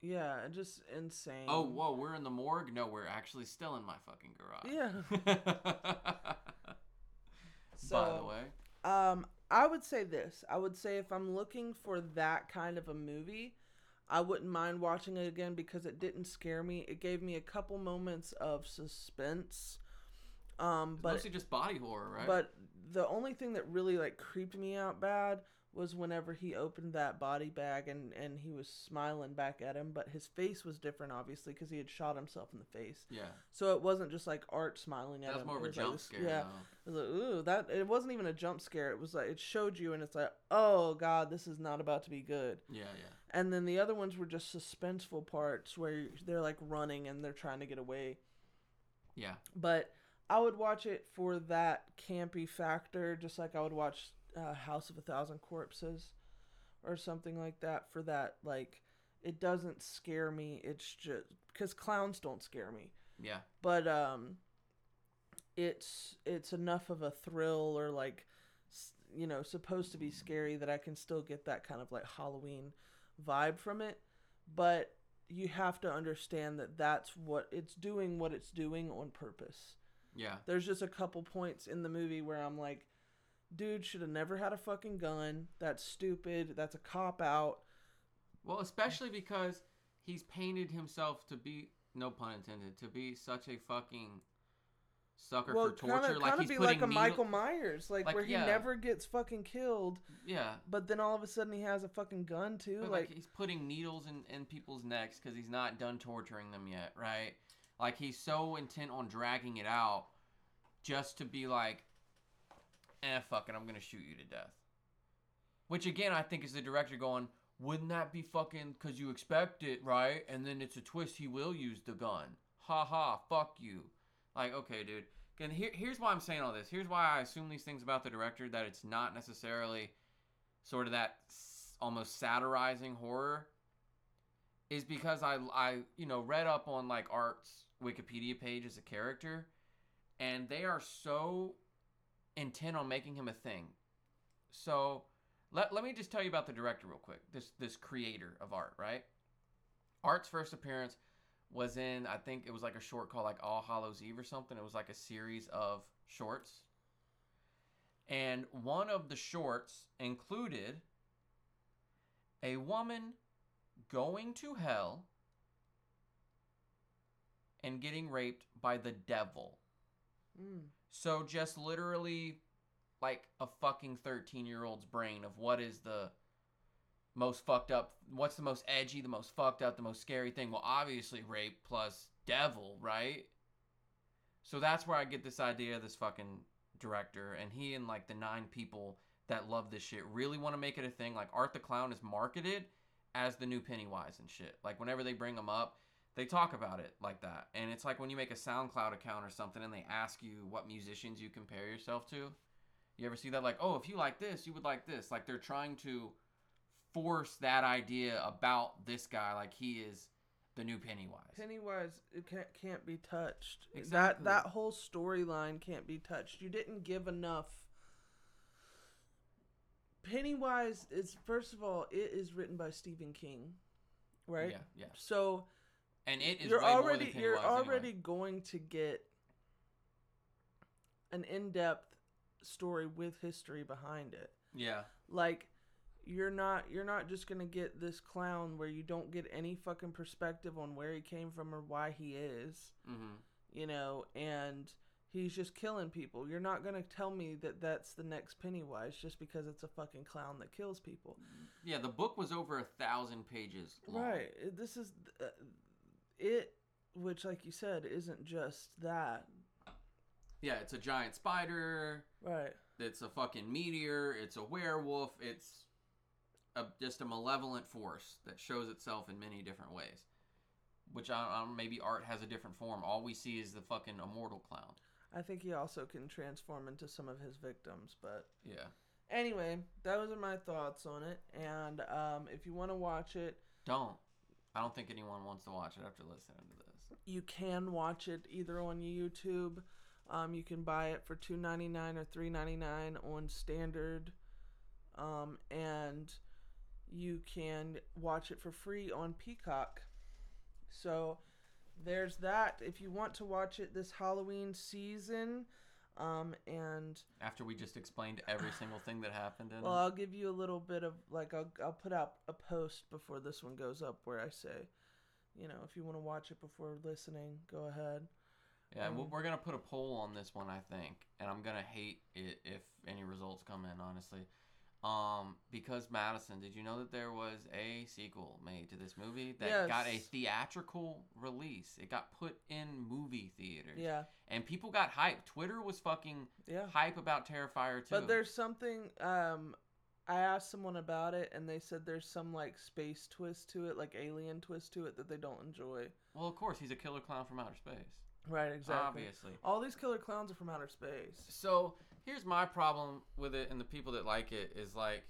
yeah, just insane. Oh, whoa, we're in the morgue? No, we're actually still in my fucking garage. Yeah. By the way, Um, I would say this. I would say if I'm looking for that kind of a movie, I wouldn't mind watching it again because it didn't scare me. It gave me a couple moments of suspense. Um, it's but mostly just body horror, right? but the only thing that really like creeped me out bad was whenever he opened that body bag and and he was smiling back at him, but his face was different obviously because he had shot himself in the face. yeah, So it wasn't just like art smiling at that was him. more of a like jump this- scare. Yeah, though. it was like, ooh, that it wasn't even a jump scare. It was like it showed you, and it's like, oh god, this is not about to be good. Yeah, yeah. And then the other ones were just suspenseful parts where they're like running and they're trying to get away. Yeah. But I would watch it for that campy factor, just like I would watch uh, House of a Thousand Corpses or something like that. For that, like, it doesn't scare me. It's just because clowns don't scare me Yeah. but um it's it's enough of a thrill or like you know supposed to be scary that I can still get that kind of like Halloween vibe from it but you have to understand that that's what it's doing what it's doing on purpose. Yeah. there's just a couple points in the movie where I'm like dude should have never had a fucking gun. That's stupid. That's a cop out. Well, especially because he's painted himself to be no pun intended to be such a fucking sucker well for torture. kind of like kind of he's be like a needle- Michael Myers like, Like, where he yeah. never gets fucking killed Yeah. But then all of a sudden he has a fucking gun too. Like, like, he's putting needles in, in people's necks because he's not done torturing them yet, right? Like he's so intent on dragging it out just to be like, eh, fuck it, I'm gonna shoot you to death. Which again, I think is the director going, wouldn't that be fucking because you expect it, right? And then it's a twist, he will use the gun. Ha ha, fuck you. Like, okay, dude. And here, here's why I'm saying all this. Here's why I assume these things about the director that it's not necessarily sort of that almost satirizing horror is because I I you know read up on like Art's Wikipedia page as a character and they are so intent on making him a thing. So let, let me just tell you about the director real quick. This this creator of art, right? Art's first appearance was in I think it was like a short called like All Hallows Eve or something. It was like a series of shorts. And one of the shorts included a woman going to hell and getting raped by the devil. Mm. So just literally like a fucking 13 year old's brain of what is the most fucked up what's the most edgy the most fucked up the most scary thing? Well obviously rape plus devil right? So that's where i get this idea of this fucking director and he and like the nine people that love this shit really want to make it a thing. Like art the clown is marketed as the new pennywise and shit. Like whenever they bring him up they talk about it like that. And it's like when you make a soundcloud account or something and they ask you what musicians you compare yourself to. You ever see that? Like oh if you like this you would like this. Like they're trying to force that idea about this guy like he is the new pennywise Pennywise it can't can't be touched. Exactly. That that whole storyline can't be touched. You didn't give enough. Pennywise is first of all, it is written by Stephen King, right? yeah yeah So and it is you're way more already than you're Pennywise anyway. already going to get an in-depth story with history behind it. yeah Like you're not you're not just going to get this clown where you don't get any fucking perspective on where he came from or why he is, mm-hmm. you know, and he's just killing people. You're not going to tell me that that's the next Pennywise just because it's a fucking clown that kills people. yeah the book was over a thousand pages long. Right. This is uh, it which like you said isn't just that. yeah it's a giant spider Right. it's a fucking meteor it's a werewolf it's a, just a malevolent force that shows itself in many different ways which I, I don't maybe art has a different form all we see is the fucking immortal clown I think he also can transform into some of his victims, but yeah anyway, those are my thoughts on it. And um, if you want to watch it, don't i don't think anyone wants to watch it after listening to this you can watch it either on YouTube. Um, you can buy it for two ninety nine or three ninety nine on standard, um, and you can watch it for free on Peacock. So there's that. If you want to watch it this Halloween season, um, and after we just explained every single thing that happened in well, it. I'll give you a little bit of like I'll I'll put out a post before this one goes up where I say, you know, if you want to watch it before listening, go ahead. Yeah, Um, we're- we're gonna put a poll on this one, I think, and I'm gonna hate it if any results come in, honestly. Um, because Madison, did you know that there was a sequel made to this movie that got a theatrical release? It got put in movie theaters. Yeah, And people got hyped. Twitter was fucking yeah. hype about Terrifier 2. But there's something. Um, I asked someone about it, and they said there's some like space twist to it, like alien twist to it that they don't enjoy. well, of course, he's a killer clown from outer space. Right. Exactly. Obviously. All these killer clowns are from outer space. So here's my problem with it, and the people that like it is like,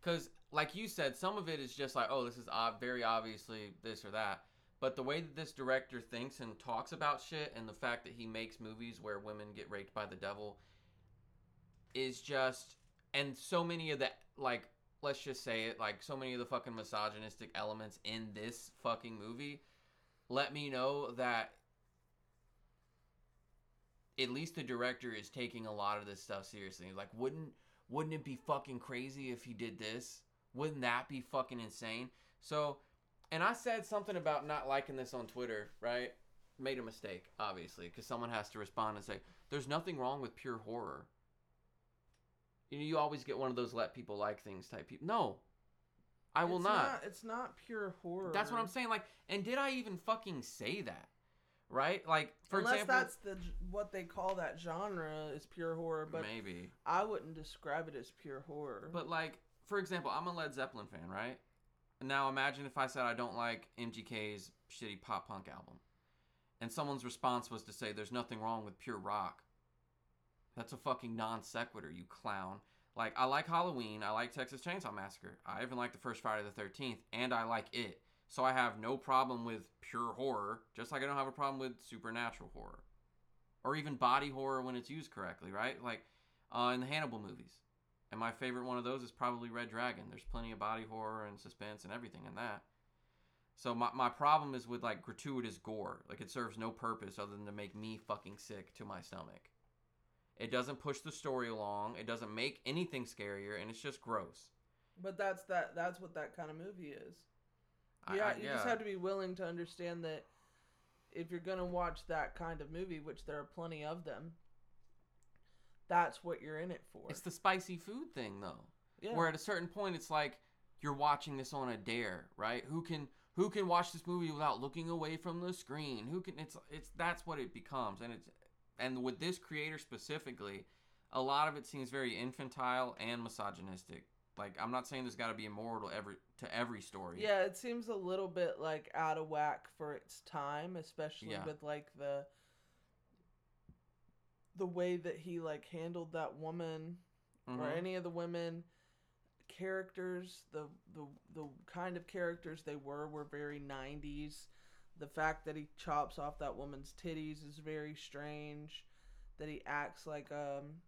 because like you said, some of it is just like, oh, this is ob- very obviously this or that. But the way that this director thinks and talks about shit, and the fact that he makes movies where women get raped by the devil, is just, and so many of the like, let's just say it, like so many of the fucking misogynistic elements in this fucking movie, let me know that at least the director is taking a lot of this stuff seriously. Like, wouldn't wouldn't it be fucking crazy if he did this? Wouldn't that be fucking insane? So, and I said something about not liking this on Twitter, right? Made a mistake, obviously, because someone has to respond and say, "There's nothing wrong with pure horror." You know, you always get one of those "let people like things" type people. No, I will It's not. It's not pure horror. That's what I'm saying. Like, and did I even fucking say that? Right? Like, for Unless example, that's the what they call that genre is pure horror, but maybe. I wouldn't describe it as pure horror. But like, for example, I'm a Led Zeppelin fan, right? Now imagine if I said I don't like MGK's shitty pop punk album, and someone's response was to say there's nothing wrong with pure rock. That's a fucking non sequitur, you clown. Like I like Halloween, I like Texas Chainsaw Massacre, I even like the first Friday the Thirteenth, and I like it. So I have no problem with pure horror, just like I don't have a problem with supernatural horror, or even body horror when it's used correctly, right? Like uh, in the Hannibal movies. And my favorite one of those is probably Red Dragon. There's plenty of body horror and suspense and everything in that. So my, my problem is with like gratuitous gore. Like it serves no purpose other than to make me fucking sick to my stomach. It doesn't push the story along. It doesn't make anything scarier, and it's just gross. But that's that. That's what that kind of movie is. I- Yeah, I- you just have to be willing to understand that if you're gonna watch that kind of movie, which there are plenty of them, that's what you're in it for. It's the spicy food thing, though. yeah. Where at a certain point, it's like you're watching this on a dare, right? Who can who can watch this movie without looking away from the screen? Who can? It's it's that's what it becomes, and it's and with this creator specifically, a lot of it seems very infantile and misogynistic. Like I'm not saying there's got to be immortal every to every story. Yeah, it seems a little bit like out of whack for its time, especially Yeah. with like the the way that he like handled that woman or Mhm. any of the women characters the the the kind of characters they were were very 90s the fact that he chops off that woman's titties is very strange that he acts like um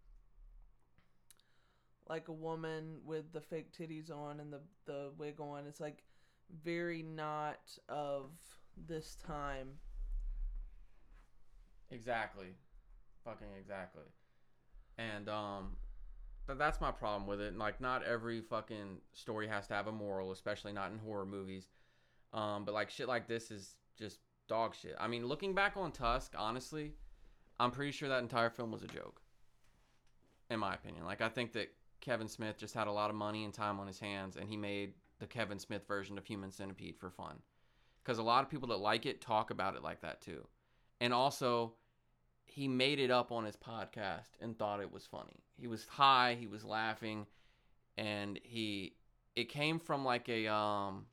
like a woman with the fake titties on and the the wig on it's like very not of this time Exactly. Fucking exactly. And um th- that's my problem with it. Like not every fucking story has to have a moral, especially not in horror movies. Um but like shit like this is just dog shit. I mean, looking back on Tusk, honestly, I'm pretty sure that entire film was a joke. In my opinion. Like I think that Kevin Smith just had a lot of money and time on his hands and he made the Kevin Smith version of Human Centipede for fun. Cuz a lot of people that like it talk about it like that too. And also he made it up on his podcast and thought it was funny. He was high, he was laughing, and he it came from like a um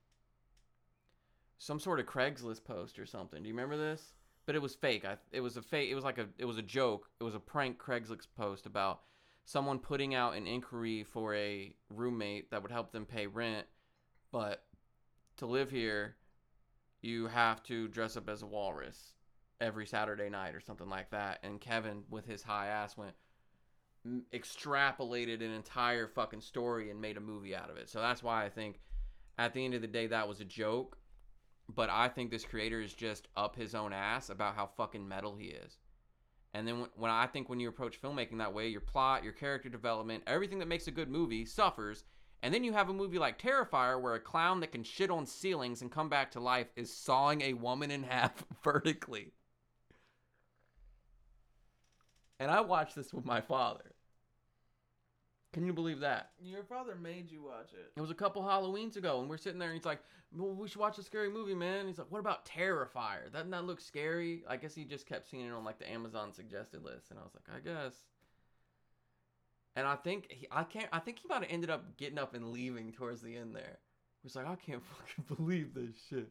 some sort of Craigslist post or something. Do you remember this? But it was fake. I, it was a fake. It was like a it was a joke. It was a prank Craigslist post about someone putting out an inquiry for a roommate that would help them pay rent, but to live here, you have to dress up as a walrus every Saturday night or something like that. And Kevin, with his high ass, went extrapolated an entire fucking story and made a movie out of it. So that's why I think at the end of the day that was a joke. But I think this creator is just up his own ass about how fucking metal he is. And then when, I think when you approach filmmaking that way, your plot, your character development, everything that makes a good movie suffers. And then you have a movie like Terrifier where a clown that can shit on ceilings and come back to life is sawing a woman in half vertically. And I watched this with my father. Can you believe that? your father made you watch it It was a couple Halloweens ago, and we're sitting there, and he's like, well, "We should watch a scary movie, man." He's like, "What about Terrifier? Doesn't that look scary?" I guess he just kept seeing it on like the Amazon suggested list, and I was like, "I guess." And I think he, I can't. I think he might have ended up getting up and leaving towards the end there. He's like, "I can't fucking believe this shit."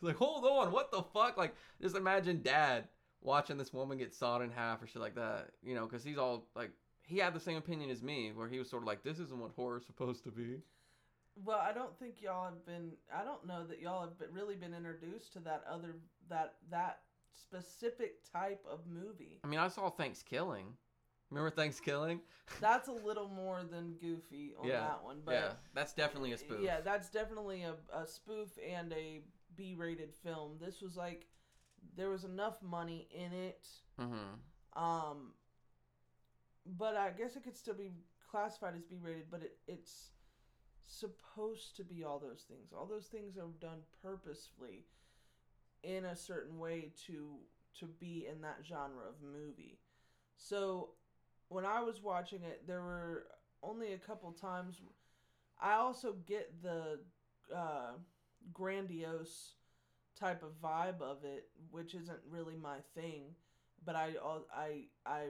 He's like, "Hold on, what the fuck?" Like, just imagine Dad watching this woman get sawed in half or shit like that, you know, because he's all like, he had the same opinion as me, where he was sort of like, "This isn't what horror's supposed to be." well i don't think y'all have been i don't know that y'all have been, really been introduced to that other that that specific type of movie I mean, I saw Thanksgiving. Remember Thanksgiving? that's a little more than goofy on Yeah, that one but yeah, that's definitely a spoof. Yeah, that's definitely a, a spoof and a B rated film. This was like there was enough money in it. Mm-hmm. Um but I guess it could still be classified as B rated, but it, it's supposed to be all those things. All those things are done purposefully in a certain way to to be in that genre of movie. So when I was watching it, there were only a couple times. I also get the uh, grandiose type of vibe of it, which isn't really my thing. But I, I, I,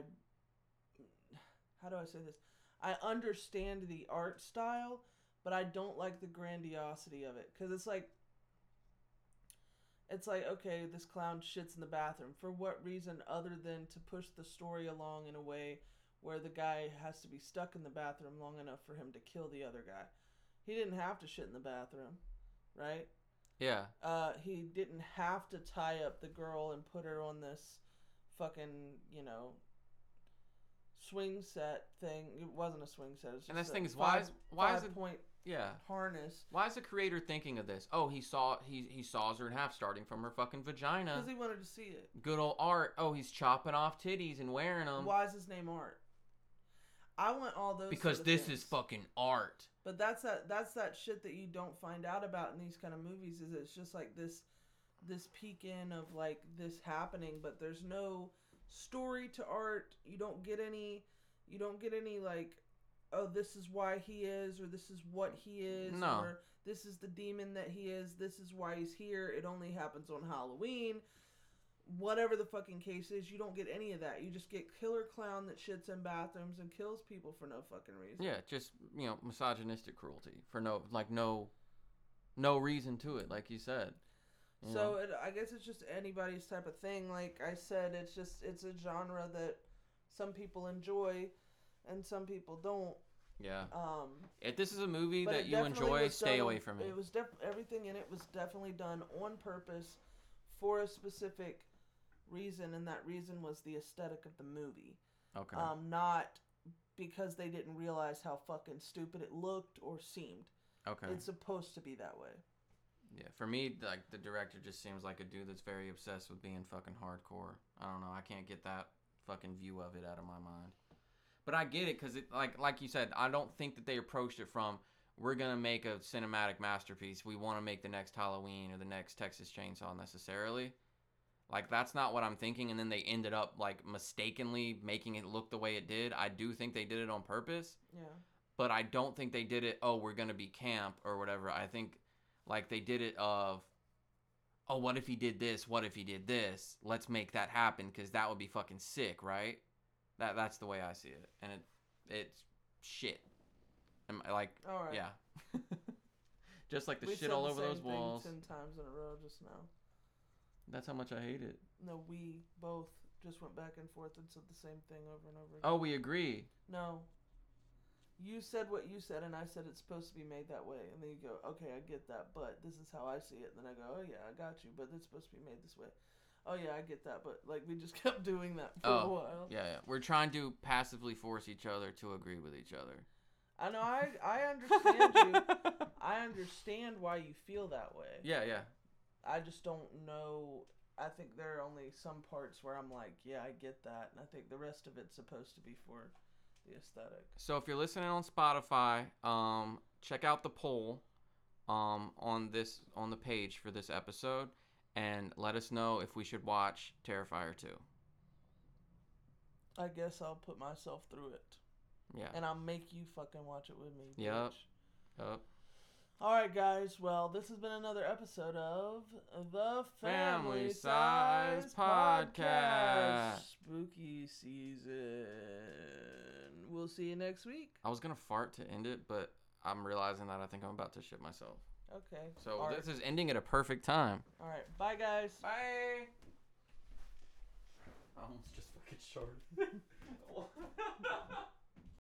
how do I say this? I understand the art style, but I don't like the grandiosity of it because it's like it's like okay this clown shits in the bathroom for what reason other than to push the story along in a way where the guy has to be stuck in the bathroom long enough for him to kill the other guy he didn't have to shit in the bathroom right Yeah. uh he didn't have to tie up the girl and put her on this fucking you know swing set thing. It wasn't a swing set. And this a thing is, why is- why is it- point Yeah. harness? Why is the creator thinking of this? Oh, he saw he he saws her in half, starting from her fucking vagina. Because he wanted to see it. Good old art. Oh, he's chopping off titties and wearing them Why is his name Art? I want all those. because this things. is fucking art. But that's that. That's that shit that you don't find out about in these kind of movies. Is it's just like this, this peek in of like this happening, but there's no story to art. You don't get any. You don't get any like, oh, this is why he is, or this is what he is, No. or this is the demon that he is. This is why he's here. It only happens on Halloween. Whatever the fucking case is, you don't get any of that. You just get killer clown that shits in bathrooms and kills people for no fucking reason. Yeah, just you know, misogynistic cruelty for no like no, no reason to it, like you said. So it, I guess it's just anybody's type of thing. Like I said, it's just it's a genre that some people enjoy, and some people don't. yeah, Um, if this is a movie that you enjoy, stay done away from it. It was def- everything in it was definitely done on purpose, for a specific reason, and that reason was the aesthetic of the movie. Okay. Um, not because they didn't realize how fucking stupid it looked or seemed. okay. It's supposed to be that way. Yeah, for me, like the director just seems like a dude that's very obsessed with being fucking hardcore. I don't know. I can't get that fucking view of it out of my mind. But I get it because it, like, like you said, I don't think that they approached it from we're gonna make a cinematic masterpiece. We want to make the next Halloween or the next Texas Chainsaw necessarily. Like that's not what I'm thinking. And then they ended up like mistakenly making it look the way it did. I do think they did it on purpose Yeah. but I don't think they did it. Oh, we're gonna be camp or whatever. I think like they did it of, oh, what if he did this? What if he did this? Let's make that happen because that would be fucking sick, right? That that's the way I see it, and it it's shit. Am I like All right. yeah, just like the We shit all the over those walls. Ten times in a row just now. That's how much I hate it. No, we both just went back and forth and said the same thing over and over oh, again. Oh, we agree. No. You said what you said, and I said it's supposed to be made that way. And then you go, okay, I get that, but this is how I see it. And then I go, oh, yeah, I got you, but it's supposed to be made this way. Oh, yeah, I get that, but like we just kept doing that for a Oh, while. Yeah, yeah. We're trying to passively force each other to agree with each other. I know, I, I understand you. I understand why you feel that way. yeah, yeah. I just don't know. I think there are only some parts where I'm like, yeah, I get that, and I think the rest of it's supposed to be for the aesthetic. So if you're listening on Spotify, um, check out the poll um, on this on the page for this episode, and let us know if we should watch Terrifier 2. I guess I'll put myself through it, Yeah. and I'll make you fucking watch it with me. Yep. bitch. Yup. All right, guys. Well, this has been another episode of the Family Family Size Size Podcast. Podcast. Spooky season. We'll see you next week. I was gonna fart to end it, but I'm realizing that I think I'm about to shit myself. Okay. So All this right. is ending at a perfect time. All right. Bye, guys. Bye. I almost just fucking shorted.